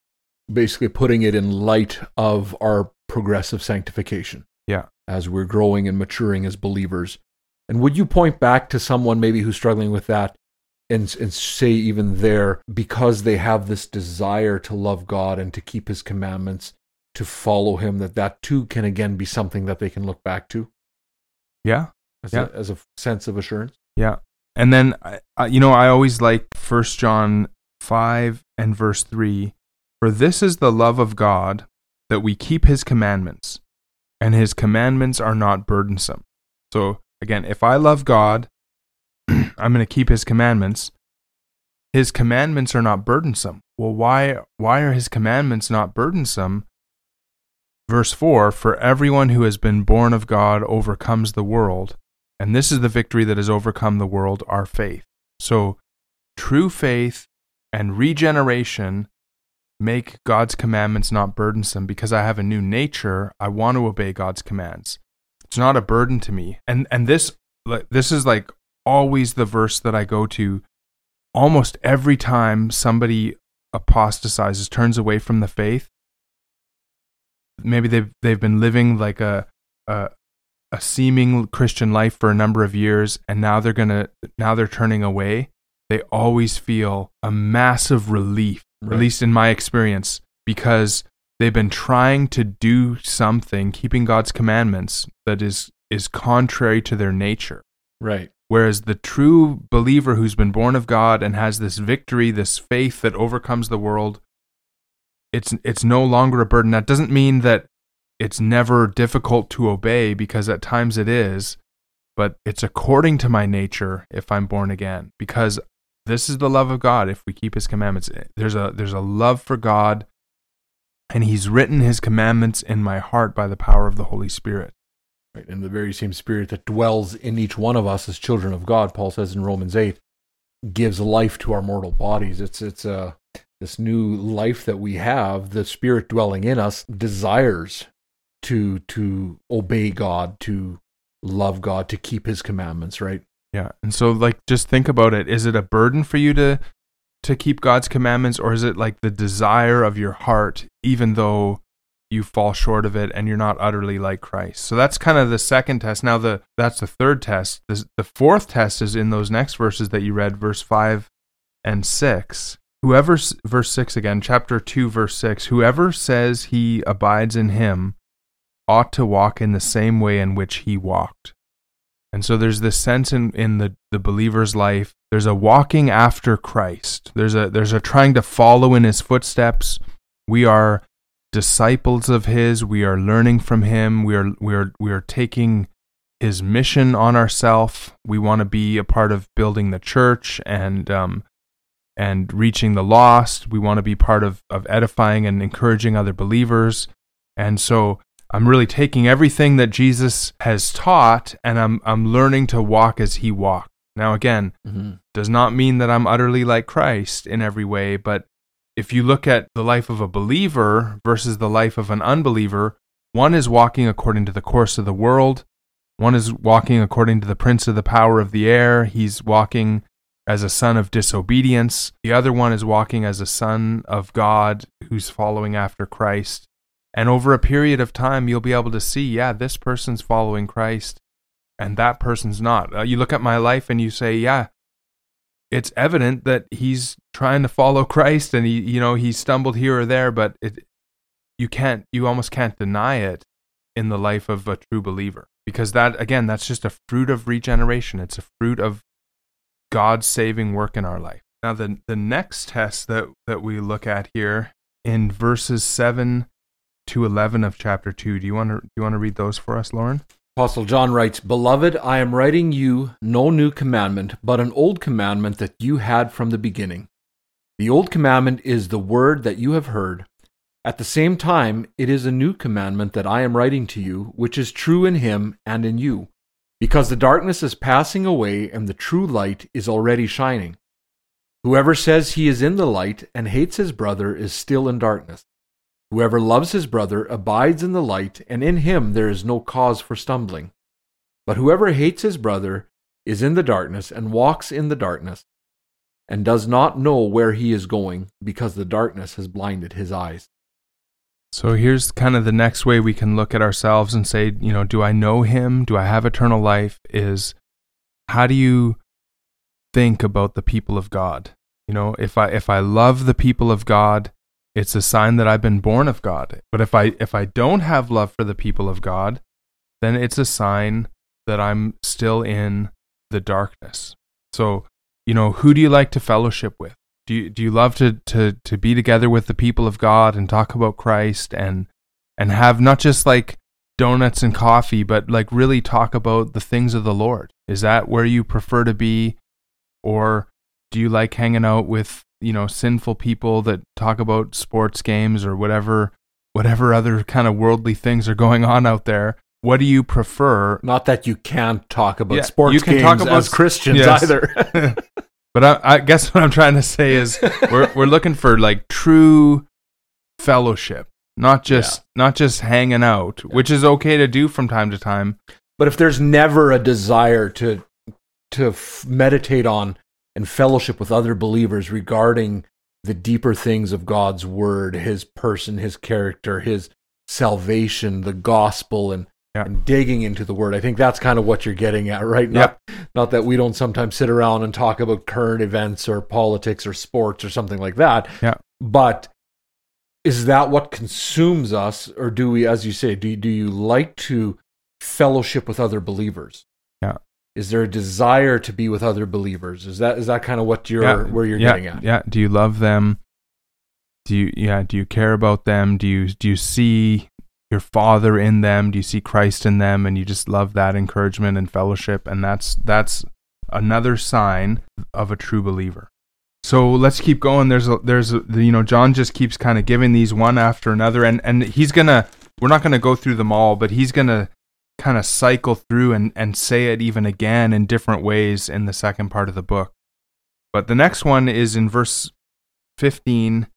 [SPEAKER 1] basically putting it in light of our progressive sanctification.
[SPEAKER 2] Yeah.
[SPEAKER 1] As we're growing and maturing as believers. And would you point back to someone maybe who's struggling with that and, and say, even there, because they have this desire to love God and to keep his commandments, to follow him, that that too can again be something that they can look back to?
[SPEAKER 2] Yeah.
[SPEAKER 1] As,
[SPEAKER 2] yeah.
[SPEAKER 1] A, as a sense of assurance?
[SPEAKER 2] Yeah. And then, you know, I always like First John 5 and verse 3 For this is the love of God, that we keep his commandments, and his commandments are not burdensome. So, Again, if I love God, [clears throat] I'm going to keep his commandments. His commandments are not burdensome. Well, why why are his commandments not burdensome? Verse 4 For everyone who has been born of God overcomes the world, and this is the victory that has overcome the world, our faith. So, true faith and regeneration make God's commandments not burdensome because I have a new nature. I want to obey God's commands. It's not a burden to me. And and this this is like always the verse that I go to almost every time somebody apostatizes, turns away from the faith. Maybe they've they've been living like a a, a seeming Christian life for a number of years, and now they're gonna now they're turning away. They always feel a massive relief, right. at least in my experience, because they've been trying to do something keeping god's commandments that is is contrary to their nature.
[SPEAKER 1] Right.
[SPEAKER 2] Whereas the true believer who's been born of god and has this victory this faith that overcomes the world it's it's no longer a burden. That doesn't mean that it's never difficult to obey because at times it is but it's according to my nature if i'm born again because this is the love of god if we keep his commandments there's a there's a love for god and he's written his commandments in my heart by the power of the Holy Spirit.
[SPEAKER 1] Right, and the very same spirit that dwells in each one of us as children of God, Paul says in Romans 8, gives life to our mortal bodies. It's it's a uh, this new life that we have, the spirit dwelling in us desires to to obey God, to love God, to keep his commandments, right?
[SPEAKER 2] Yeah. And so like just think about it. Is it a burden for you to to keep God's commandments, or is it like the desire of your heart, even though you fall short of it and you're not utterly like Christ? So that's kind of the second test. Now the that's the third test. The, the fourth test is in those next verses that you read, verse five and six. Whoever verse six again, chapter two, verse six. Whoever says he abides in him ought to walk in the same way in which he walked. And so there's this sense in, in the, the believer's life. There's a walking after Christ. There's a there's a trying to follow in his footsteps. We are disciples of his. We are learning from him. We are we are we are taking his mission on ourselves. We want to be a part of building the church and um, and reaching the lost. We want to be part of, of edifying and encouraging other believers. And so I'm really taking everything that Jesus has taught and I'm I'm learning to walk as he walked. Now again, mm-hmm. does not mean that I'm utterly like Christ in every way, but if you look at the life of a believer versus the life of an unbeliever, one is walking according to the course of the world, one is walking according to the prince of the power of the air, he's walking as a son of disobedience. The other one is walking as a son of God who's following after Christ. And over a period of time, you'll be able to see, yeah, this person's following Christ and that person's not. Uh, you look at my life and you say, yeah, it's evident that he's trying to follow [laughs] Christ and he, you know, he stumbled here or there, but it, you can't, you almost can't deny it in the life of a true believer because that, again, that's just a fruit of regeneration. It's a fruit of God's saving work in our life. Now, the, the next test that, that we look at here in verses 7 to 11 of chapter 2, do you want to, do you want to read those for us, Lauren?
[SPEAKER 1] Apostle John writes, Beloved, I am writing you no new commandment, but an old commandment that you had from the beginning. The old commandment is the word that you have heard. At the same time, it is a new commandment that I am writing to you, which is true in him and in you, because the darkness is passing away and the true light is already shining. Whoever says he is in the light and hates his brother is still in darkness. Whoever loves his brother abides in the light, and in him there is no cause for stumbling. But whoever hates his brother is in the darkness and walks in the darkness, and does not know where he is going, because the darkness has blinded his eyes.
[SPEAKER 2] So here's kind of the next way we can look at ourselves and say, you know, do I know him? Do I have eternal life? Is how do you think about the people of God? You know, if I if I love the people of God, it's a sign that I've been born of God. But if I if I don't have love for the people of God, then it's a sign that I'm still in the darkness. So, you know, who do you like to fellowship with? Do you do you love to to to be together with the people of God and talk about Christ and and have not just like donuts and coffee, but like really talk about the things of the Lord? Is that where you prefer to be? Or do you like hanging out with you know sinful people that talk about sports games or whatever whatever other kind of worldly things are going on out there what do you prefer
[SPEAKER 1] Not that you can't talk about
[SPEAKER 2] Yeah,
[SPEAKER 1] sports
[SPEAKER 2] you can
[SPEAKER 1] games
[SPEAKER 2] talk about
[SPEAKER 1] as Christians
[SPEAKER 2] yes.
[SPEAKER 1] either. [laughs] [laughs]
[SPEAKER 2] but I, I guess what i'm trying to say is we're we're looking for like true fellowship not just not just hanging out which is okay to do from time to time
[SPEAKER 1] But if there's never a desire to to f- meditate on and fellowship with other believers regarding the deeper things of God's word, his person, his character, his salvation, the gospel and
[SPEAKER 2] Yeah.
[SPEAKER 1] and digging into the word. I think that's kind of what you're getting at, right? Not not that we don't sometimes sit around and talk about current events or politics or sports or something like that.
[SPEAKER 2] Yeah.
[SPEAKER 1] But is that what consumes us or do we as you say do do you like to fellowship with other believers
[SPEAKER 2] Yeah.
[SPEAKER 1] Is there a desire to be with other believers is that is that kind of what you're
[SPEAKER 2] Yeah,
[SPEAKER 1] where you're
[SPEAKER 2] yeah,
[SPEAKER 1] getting at
[SPEAKER 2] Yeah. Do you love them? Do you yeah, do you care about them? Do you do you see your father in them? Do you see Christ in them and you just love that encouragement and fellowship and that's that's another sign of a true believer. So let's keep going. There's a, there's a, you know John just keeps kind of giving these one after another and and he's to we're not going to go through them all, but he's going to kind of cycle through and and say it even again in different ways in the second part of the book. But the next one is in verse 15,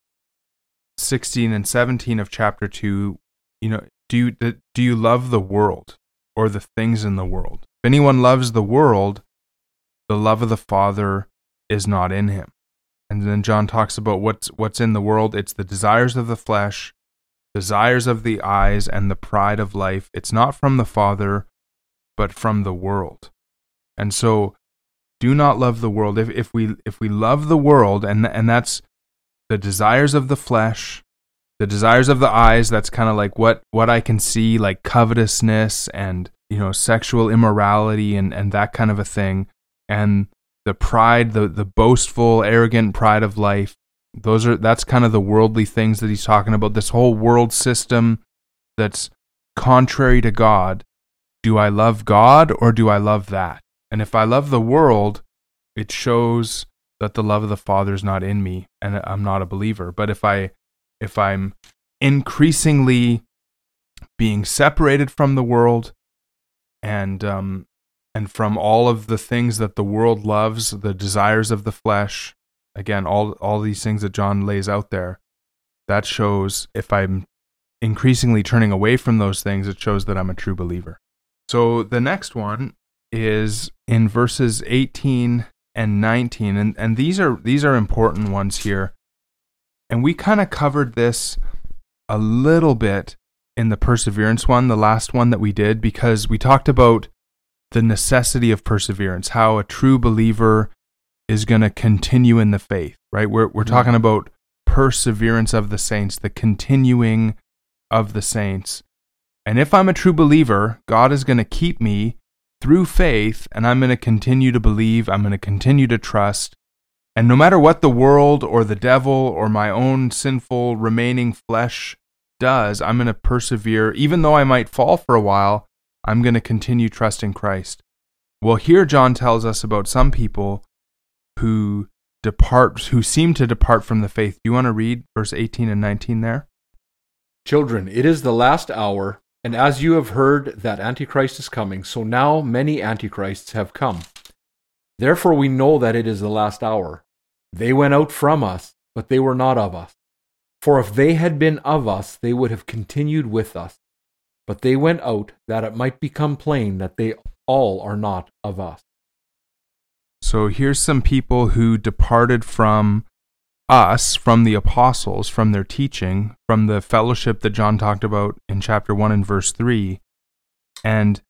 [SPEAKER 2] 16, and 17 of chapter 2. You know, do you, do you love the world or the things in the world? If anyone loves the world, the love of the Father is not in him. And then John talks about what's, what's in the world it's the desires of the flesh, desires of the eyes, and the pride of life. It's not from the Father, but from the world. And so do not love the world. If, if we if we love the world and and that's the desires of the flesh, the desires of the eyes, that's kind of like what what I can see like covetousness and you know sexual immorality and and that kind of a thing and the pride, the the boastful, arrogant pride of life. Those are that's kind of the worldly things that he's talking about. This whole world system that's contrary to God. Do I love God or do I love that? And if I love the world, it shows that the love of the Father is not in me and I'm not a believer. But if I if I'm increasingly being separated from the world and um and from all of the things that the world loves, the desires of the flesh, again, all all these things that John lays out there, that shows if I'm increasingly turning away from those things, it shows that I'm a true believer. So the next one is in verses 18 and 19 and, and these are these are important ones here. And we kind of covered this a little bit in the perseverance one, the last one that we did because we talked about the necessity of perseverance, how a true believer is going to continue in the faith, right? We're we're talking about perseverance of the saints, the continuing of the saints. And if I'm a true believer, God is going to keep me through faith, and I'm going to continue to believe, I'm going to continue to trust. And no matter what the world or the devil or my own sinful remaining flesh does, I'm going to persevere. Even though I might fall for a while, I'm going to continue trusting Christ. Well, here John tells us about some people who depart, who seem to depart from the faith. Do you want to read verse 18 and 19 there?
[SPEAKER 1] Children, it is the last hour, and as you have heard that Antichrist is coming, so now many Antichrists have come. Therefore we know that it is the last hour. They went out from us, but they were not of us. For if they had been of us, they would have continued with us. But they went out that it might become plain that they all are not of us.
[SPEAKER 2] So here's some people who departed from us, from the apostles, from their teaching, from the fellowship that John talked about in chapter 1 and verse 3. And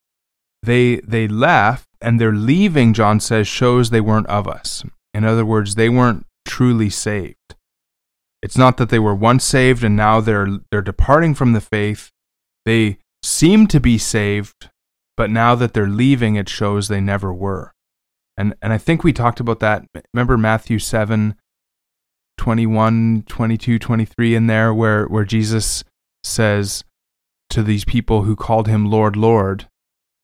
[SPEAKER 2] they they left and their leaving John says shows they weren't of us. In other words, they weren't truly saved. It's not that they were once saved and now they're they're departing from the faith. They seem to be saved, but now that they're leaving it shows they never were. And and I think we talked about that. Remember Matthew 7 21, 22, 23 in there where where Jesus says to these people who called him Lord, Lord,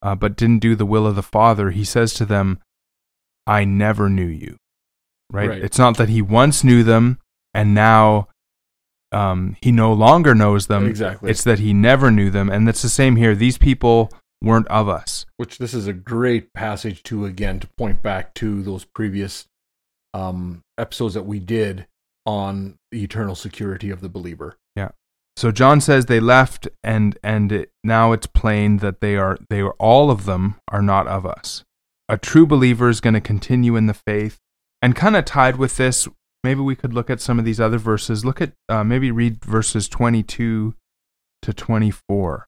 [SPEAKER 2] uh, but didn't do the will of the Father, he says to them, I never knew you. Right? right? It's not that he once knew them and now um, he no longer knows them.
[SPEAKER 1] Exactly.
[SPEAKER 2] It's that he never knew them. And it's the same here. These people weren't of us.
[SPEAKER 1] Which this is a great passage to, again, to point back to those previous um, episodes that we did on the eternal security of the believer.
[SPEAKER 2] Yeah. So John says they left, and and it, now it's plain that they are they are all of them are not of us. A true believer is going to continue in the faith, and kind of tied with this, maybe we could look at some of these other verses. Look at uh, maybe read verses twenty two to twenty four.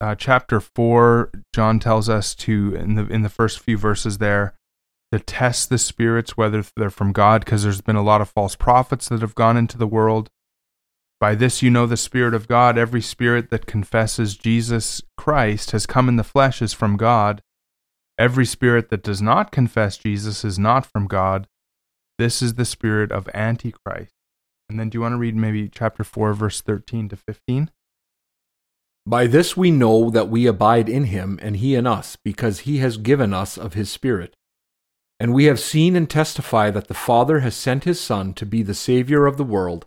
[SPEAKER 2] uh, chapter 4 John tells us to in the in the first few verses there to test the spirits whether they're from God because there's been a lot of false prophets that have gone into the world by this you know the Spirit of God. Every spirit that confesses Jesus Christ has come in the flesh is from God. Every spirit that does not confess Jesus is not from God. This is the spirit of Antichrist. And then do you want to read maybe chapter 4, verse 13 to 15?
[SPEAKER 1] By this we know that we abide in him and he in us, because he has given us of his Spirit. And we have seen and testify that the Father has sent his Son to be the Savior of the world.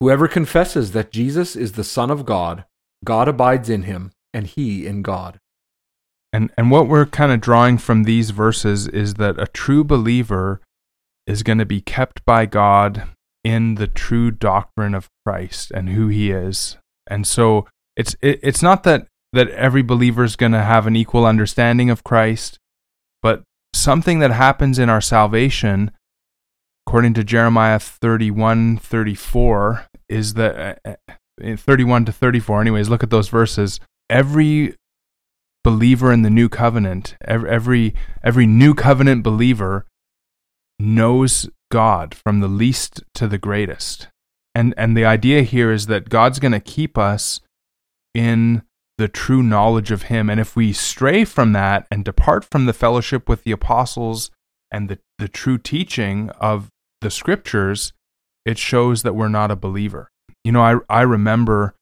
[SPEAKER 1] Whoever confesses that Jesus is the Son of God, God abides in him, and he in God.
[SPEAKER 2] And and what we're kind of drawing from these verses is that a true believer is going to be kept by God in the true doctrine of Christ and who he is. And so it's it, it's not that that every believer is going to have an equal understanding of Christ, but something that happens in our salvation according to Jeremiah 31 34, is that uh, uh 31 to 34, anyways, look at those verses. Every believer in the new covenant, every, every, every new covenant believer knows God from the least to the greatest. And, and the idea here is that God's going to keep us in the true knowledge of Him. And if we stray from that and depart from the fellowship with the apostles and the, the true teaching of the scriptures, it shows that we're not a believer. You know, I, I remember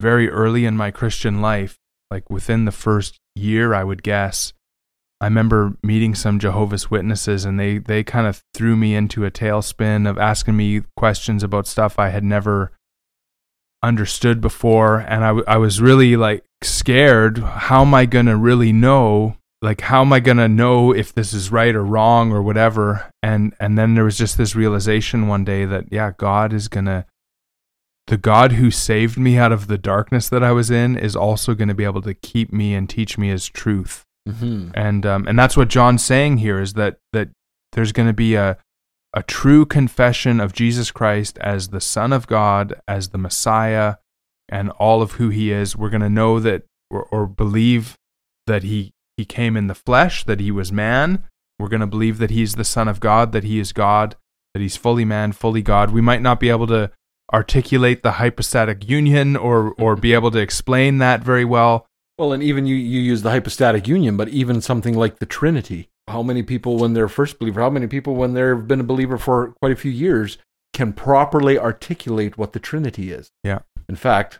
[SPEAKER 2] very early in my Christian life, like within the first year, I would guess, I remember meeting some Jehovah's Witnesses and they, they kind of threw me into a tailspin of asking me questions about stuff I had never understood before. And I, w- I was really like scared. How am I going to really know like how am i going to know if this is right or wrong or whatever and and then there was just this realization one day that yeah god is going to the god who saved me out of the darkness that i was in is also going to be able to keep me and teach me his truth
[SPEAKER 1] Mm-hmm.
[SPEAKER 2] and um, and that's what John's saying here is that that there's going to be a a true confession of Jesus Christ as the Son of God, as the Messiah, and all of who He is. We're going to know that or, or believe that He He came in the flesh, that He was man. We're going to believe that He's the Son of God, that He is God, that He's fully man, fully God. We might not be able to articulate the hypostatic union or or be able to explain that very well.
[SPEAKER 1] Well, and even you, you use the hypostatic union, but even something like the Trinity. How many people, when they're first believer, how many people, when they've been a believer for quite a few years, can properly articulate what the Trinity is?
[SPEAKER 2] Yeah.
[SPEAKER 1] In fact,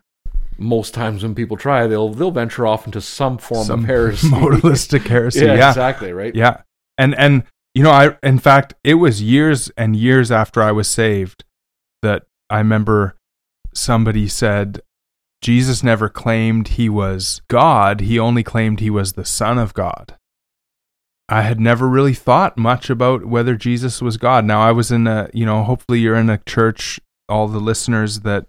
[SPEAKER 1] most times when people try, they'll they'll venture off into some form
[SPEAKER 2] Some
[SPEAKER 1] of heresy. [laughs]
[SPEAKER 2] modalistic heresy. [laughs]
[SPEAKER 1] yeah,
[SPEAKER 2] yeah.
[SPEAKER 1] exactly, right?
[SPEAKER 2] Yeah. And and you know, I in fact it was years and years after I was saved that I remember somebody said Jesus never claimed he was God, he only claimed he was the son of God. I had never really thought much about whether Jesus was God. Now I was in a, you know, hopefully you're in a church all the listeners that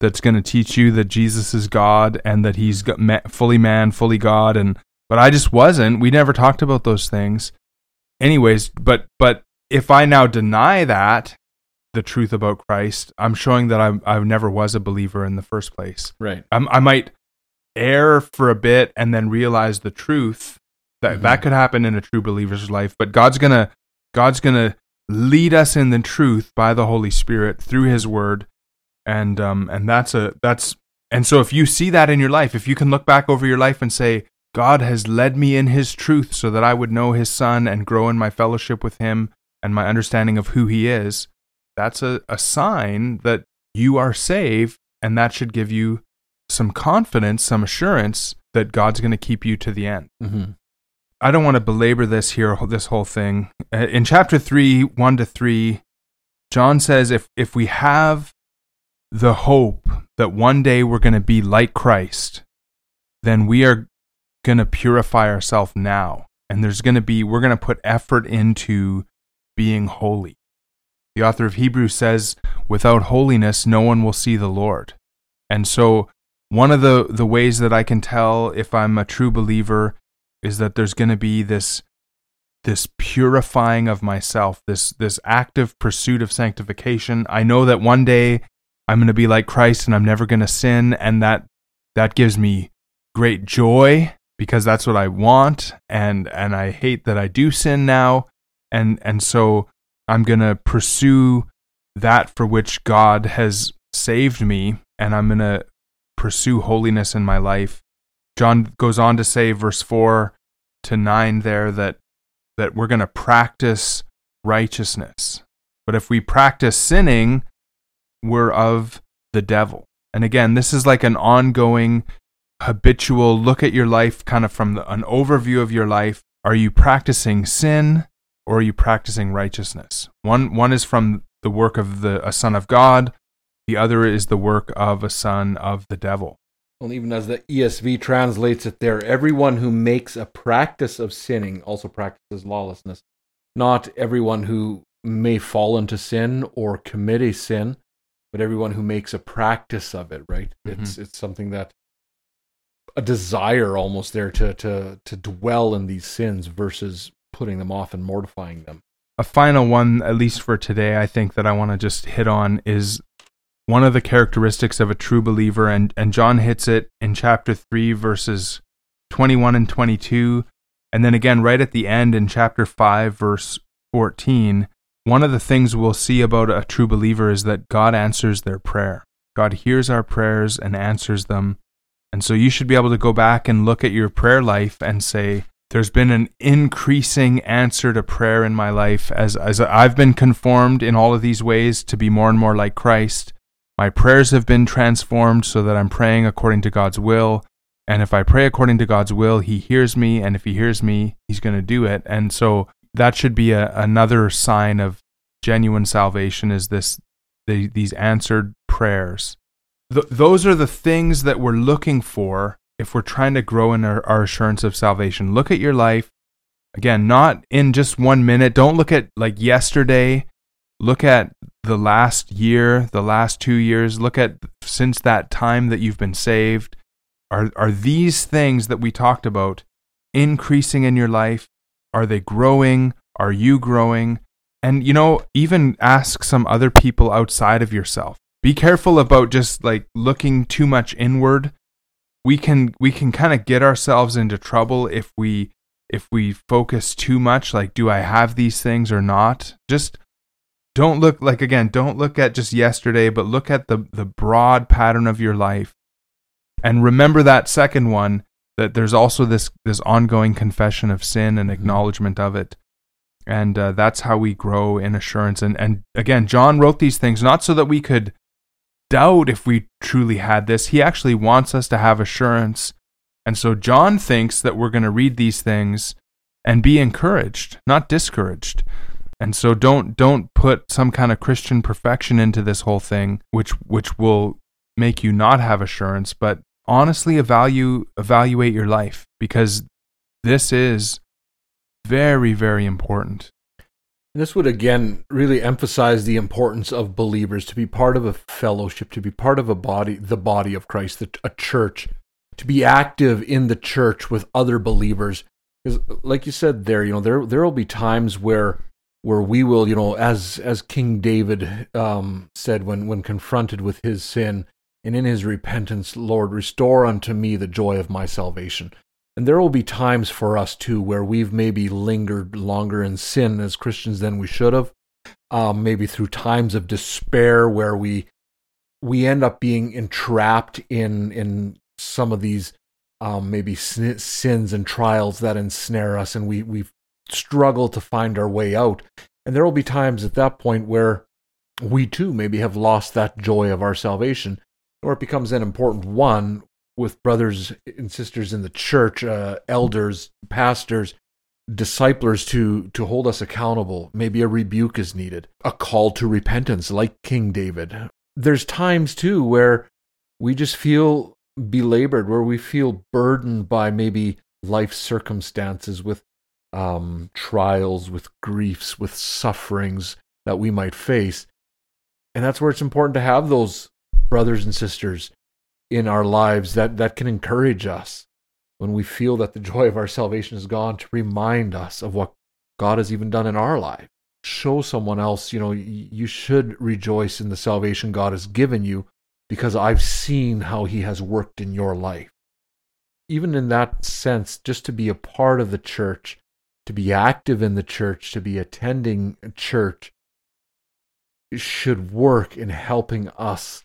[SPEAKER 2] that's going to teach you that Jesus is God and that he's fully man, fully God and but I just wasn't. We never talked about those things anyways but but if i now deny that the truth about christ i'm showing that i i never was a believer in the first place
[SPEAKER 1] Right.
[SPEAKER 2] I'm, i might err for a bit and then realize the truth that
[SPEAKER 1] Mhm.
[SPEAKER 2] that could happen in a true believer's life but god's gonna god's gonna lead us in the truth by the holy spirit through his word and um and that's a that's and so if you see that in your life if you can look back over your life and say God has led me in his truth so that I would know his son and grow in my fellowship with him and my understanding of who he is. That's a, a sign that you are saved, and that should give you some confidence, some assurance that God's going to keep you to the end.
[SPEAKER 1] Mm-hmm.
[SPEAKER 2] I don't want to belabor this here, this whole thing. Uh, In chapter 3, 1 to 3, John says if, if we have the hope that one day we're going to be like Christ, then we are going to purify ourselves now. And there's going to be, we're going to put effort into being holy. The author of Hebrews says, without holiness, no one will see the Lord. And so, one of the, the ways that I can tell if I'm a true believer is that there's going to be this this purifying of myself, this this active pursuit of sanctification. I know that one day I'm going to be like Christ and I'm never going to sin and that that gives me great joy because that's what I want and and I hate that I do sin now and and so I'm going to pursue that for which God has saved me and I'm going to pursue holiness in my life. John goes on to say verse 4 to 9 there that that we're going to practice righteousness. But if we practice sinning, we're of the devil. And again, this is like an ongoing habitual look at your life kind of from the, an overview of your life. Are you practicing sin or are you practicing righteousness? One one is from the work of the a son of God, the other is the work of a son of the devil.
[SPEAKER 1] Well, even as the ESV translates it there, everyone who makes a practice of sinning also practices lawlessness. Not everyone who may fall into sin or commit a sin, but everyone who makes a practice of it, right?
[SPEAKER 2] Mhm.
[SPEAKER 1] It's it's something that a desire almost there to to to dwell in these sins versus putting them off and mortifying them.
[SPEAKER 2] a final one, at least for today, I think that I want to just hit on is one of the characteristics of a true believer, and, and John hits it in chapter 3, verses 21 and 22. And then again, right at the end in chapter 5, verse 14, one of the things we'll see about a true believer is that God answers their prayer. God hears our prayers and answers them. And so you should be able to go back and look at your prayer life and say, there's been an increasing answer to prayer in my life as as I've been conformed in all of these ways to be more and more like Christ. My prayers have been transformed so that I'm praying according to God's will. And if I pray according to God's will, He hears me. And if He hears me, He's going to do it. And so that should be a, another sign of genuine salvation is this the, these answered prayers. Th- those are the things that we're looking for if we're trying to grow in our, our assurance of salvation. Look at your life. Again, not in just one minute. Don't look at like yesterday. Look at the last year, the last two years. Look at since that time that you've been saved. Are, are these things that we talked about increasing in your life? Are they growing? Are you growing? And, you know, even ask some other people outside of yourself. Be careful about just like looking too much inward. We can we can kind of get ourselves into trouble if we if we focus too much like do I have these things or not? Just don't look like again, don't look at just yesterday, but look at the the broad pattern of your life. And remember that second one that there's also this this ongoing confession of sin and mm-hmm. acknowledgement of it. And uh, that's how we grow in assurance. And and again john wrote these things not so that we could doubt if we truly had this. He actually wants us to have assurance. And so john thinks that we're going to read these things and be encouraged not discouraged and so don't don't put some kind of christian perfection into this whole thing which which will make you not have assurance but honestly evaluate evaluate your life because this is very very important.
[SPEAKER 1] This would again really emphasize the importance of believers to be part of a fellowship to be part of a body the body of christ a church to be active in the church with other believers. Because like you said there you know there there will be times where where we will you know as as king david um, said when when confronted with his sin and in his repentance, Lord, restore unto me the joy of my salvation. And there will be times for us too where we've maybe lingered longer in sin as Christians than we should have. Um, maybe through times of despair where we we end up being entrapped in in some of these um, maybe sins and trials that ensnare us, and we we struggle to find our way out. And there will be times at that point where we too maybe have lost that joy of our salvation or it becomes an important one with brothers and sisters in the church, uh, elders, pastors, disciplers to to hold us accountable. Maybe a rebuke is needed, a call to repentance, like King David. There's times too where we just feel belabored, where we feel burdened by maybe life circumstances with um, trials, with griefs, with sufferings that we might face. And that's where it's important to have those brothers and sisters in our lives that, that can encourage us when we feel that the [laughs] joy of our salvation is gone to remind us of what God has even done in our life. Show someone else, you know, you should rejoice in the salvation God has given you because I've seen how He has worked in your life. Even in that sense, just to be a part of the church, to be active in the church, to be attending church, should work in helping us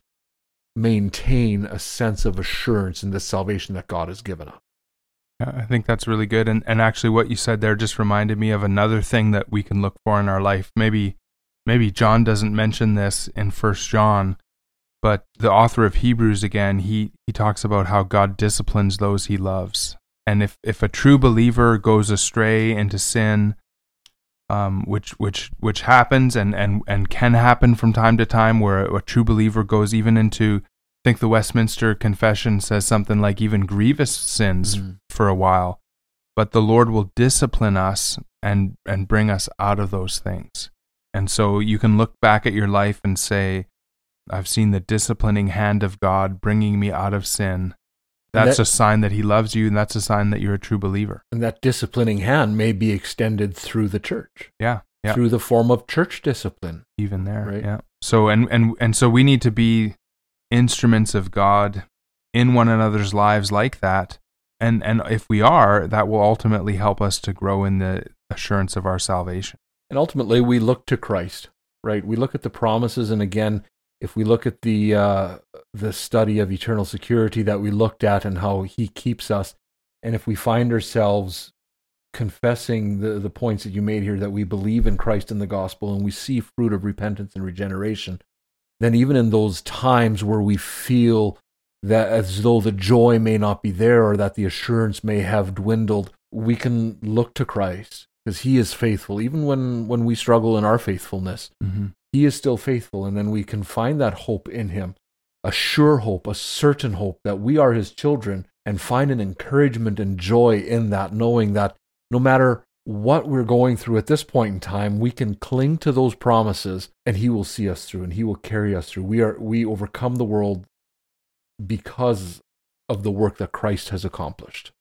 [SPEAKER 1] maintain a sense of assurance in the salvation that God has given us.
[SPEAKER 2] I think that's really good. And and actually what you said there just reminded me of another thing that we can look for in our life. Maybe maybe John doesn't mention this in first John, but the author of Hebrews again, he he talks about how God disciplines those he loves. And if if a true believer goes astray into sin, um, which which which happens and, and and can happen from time to time, where a, a true believer goes even into I think the Westminster Confession says something like even grievous sins mm-hmm. for a while, but the Lord will discipline us and and bring us out of those things. And so you can look back at your life and say, I've seen the disciplining hand of God bringing me out of sin. That's that, a sign that He loves you, and that's a sign that you're a true believer.
[SPEAKER 1] And that disciplining hand may be extended through the church.
[SPEAKER 2] Yeah, yeah.
[SPEAKER 1] Through the form of church discipline.
[SPEAKER 2] Even there, right? Yeah. So and and and so we need to be instruments of God in one another's lives like that. And and if we are, that will ultimately help us to grow in the assurance of our salvation.
[SPEAKER 1] And ultimately we look to Christ, right? We look at the promises and again, if we look at the uh, the study of eternal security that we looked at and how he keeps us, and if we find ourselves confessing the, the points that you made here that we believe in Christ and the gospel and we see fruit of repentance and regeneration, then even in those times where we feel that as though the joy may not be there or that the assurance may have dwindled, we can look to Christ because he is faithful even when when we struggle in our faithfulness mm-hmm. He is still faithful and then we can find that hope in him a sure hope a certain hope that we are his children and find an encouragement and joy in that knowing that no matter what we're going through at this point in time, we can cling to those promises and he will see us through and he will carry us through. We are we overcome the world because of the work that Christ has accomplished.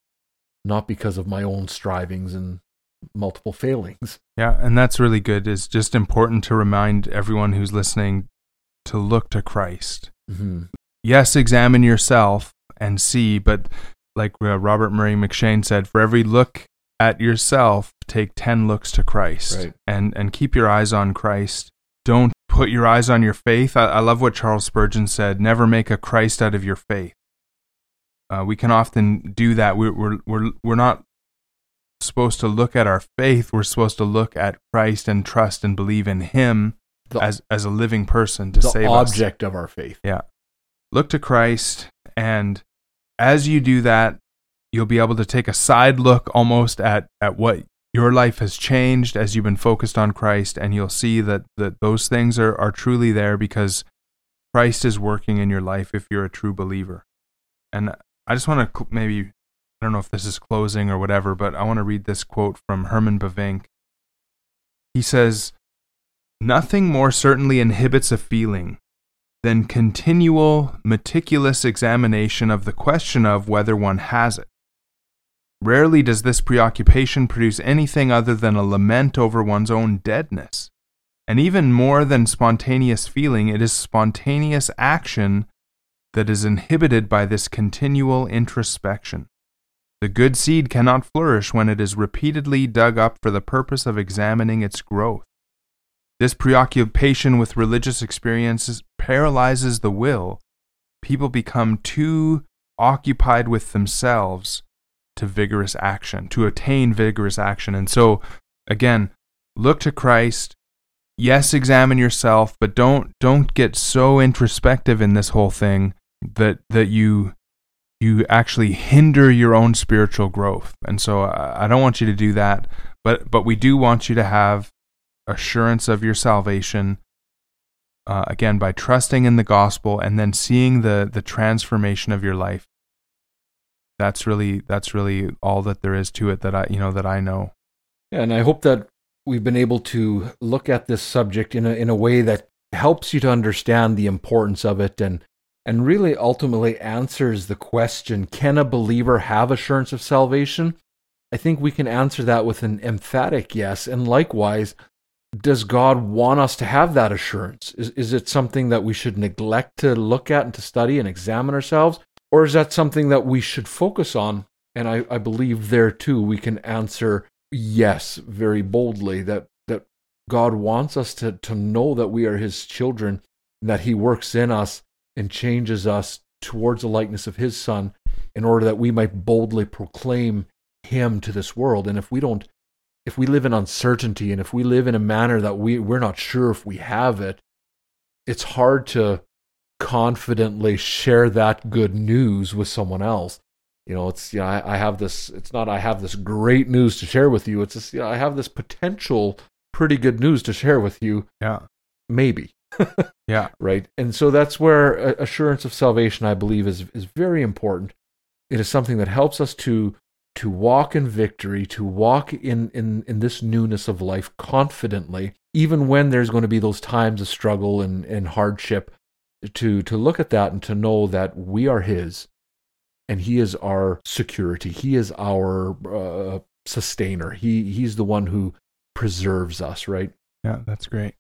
[SPEAKER 1] not because of my own strivings and multiple failings.
[SPEAKER 2] Yeah, and that's really good. It's just important to remind everyone who's listening to look to Christ.
[SPEAKER 1] Mm-hmm.
[SPEAKER 2] Yes, examine yourself and see, but like uh, Robert Murray M'Cheyne said, for every look at yourself, take 10 looks to Christ
[SPEAKER 1] Right.
[SPEAKER 2] and, and keep your eyes on Christ. Don't put your eyes on your faith. I, I love what Charles Spurgeon said never make a Christ out of your faith. Uh, we can often do that. We're, we're, we're, we're not supposed to look at our faith. We're supposed to look at Christ and trust and believe in Him
[SPEAKER 1] The,
[SPEAKER 2] as, as a living person to save us
[SPEAKER 1] object of our faith. Yeah.
[SPEAKER 2] Look to Christ, and as you do that, you'll be able to take a side look almost at, at what your life has changed as you've been focused on Christ, and you'll see that, that those things are, are truly there because Christ is working in your life if you're a true believer. And I just want to maybe, I don't know if this is closing or whatever, but I want to read this quote from Herman Bavinck. He says, Nothing more certainly inhibits a feeling than continual, meticulous examination of the question of whether one has it. Rarely does this preoccupation produce anything other than a lament over one's own deadness. And even more than spontaneous feeling, it is spontaneous action that is inhibited by this continual introspection. The good seed cannot flourish when it is repeatedly dug up for the purpose of examining its growth. This preoccupation with religious experiences paralyzes the will. People become too occupied with themselves to vigorous action, to attain vigorous action. And so, again, look to Christ. Yes, examine yourself, but don't don't get so introspective in this whole thing that that you you actually hinder your own spiritual growth. And so I, don't want you to do that, but but we do want you to have assurance of your salvation uh, again by trusting in the gospel and then seeing the the transformation of your life that's really that's really all that there is to it that i you know that i know
[SPEAKER 1] Yeah, and I hope that we've been able to look at this subject in a in a way that helps you to understand the importance of it and and really ultimately answers the question can a believer have assurance of salvation? I think we can answer that with an emphatic yes. And likewise, does God want us to have that assurance? Is, is it something that we should neglect to look at and to study and examine ourselves? Or is that something that we should focus on? And I, I believe there too we can answer yes very boldly that, that God wants us to, to know that we are His children, that He works in us and changes us towards the likeness of His Son in order that we might boldly proclaim Him to this world. And if we don't if we live in uncertainty and if we live in a manner that we, we're not sure if we have it, it's hard to confidently share that good news with someone else. You know, it's, you know, I, I have this, it's not I have this great news to share with you. It's just, you know, I have this potential pretty good news to share with you.
[SPEAKER 2] yeah
[SPEAKER 1] Maybe.
[SPEAKER 2] Yeah [laughs]
[SPEAKER 1] right? And so that's where uh, assurance of salvation, I believe, is is very important. It is something that helps us to to walk in victory, to walk in in in this newness of life confidently, even when there's going to be those times of struggle and and hardship. To to look at that and to know that we are His, and He is our security. He is our uh, sustainer. He he's the one who preserves us, right?
[SPEAKER 2] yeah that's great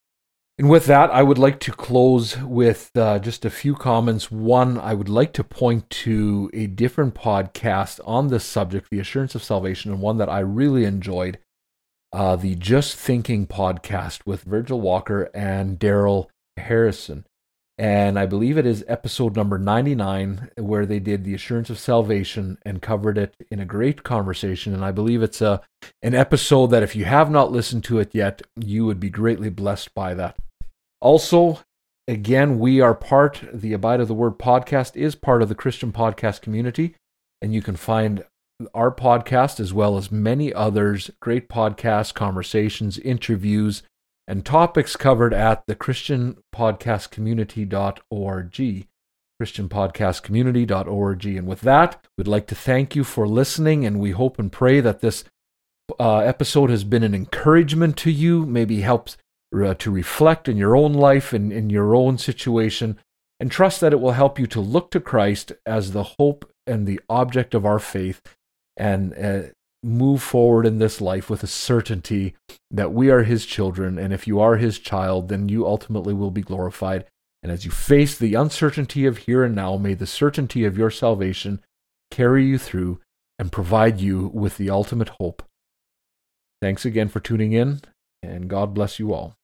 [SPEAKER 1] And with that, I would like to close with uh, just a few comments. One, I would like to point to a different podcast on this subject, the assurance of salvation, and one that I really enjoyed uh, the Just Thinking podcast with Virgil Walker and Darrell Harrison. And I believe it is episode number 99, where they did the assurance of salvation and covered it in a great conversation. And I believe it's a, an episode that if you have not listened to it yet, you would be greatly blessed by that. Also, again, we are part, the Abide of the Word podcast is part of the Christian podcast community, and you can find our podcast as well as many others, great podcasts, conversations, interviews, and topics covered at the christianpodcastcommunity.org christianpodcastcommunity.org and with that we'd like to thank you for listening and we hope and pray that this uh, episode has been an encouragement to you maybe helps uh, to reflect in your own life and in your own situation and trust that it will help you to look to christ as the hope and the object of our faith and uh, move forward in this life with a certainty that we are His children. And if you are His child, then you ultimately will be glorified. And as you face the uncertainty of here and now, may the certainty of your salvation carry you through and provide you with the ultimate hope. Thanks again for tuning in, and God bless you all.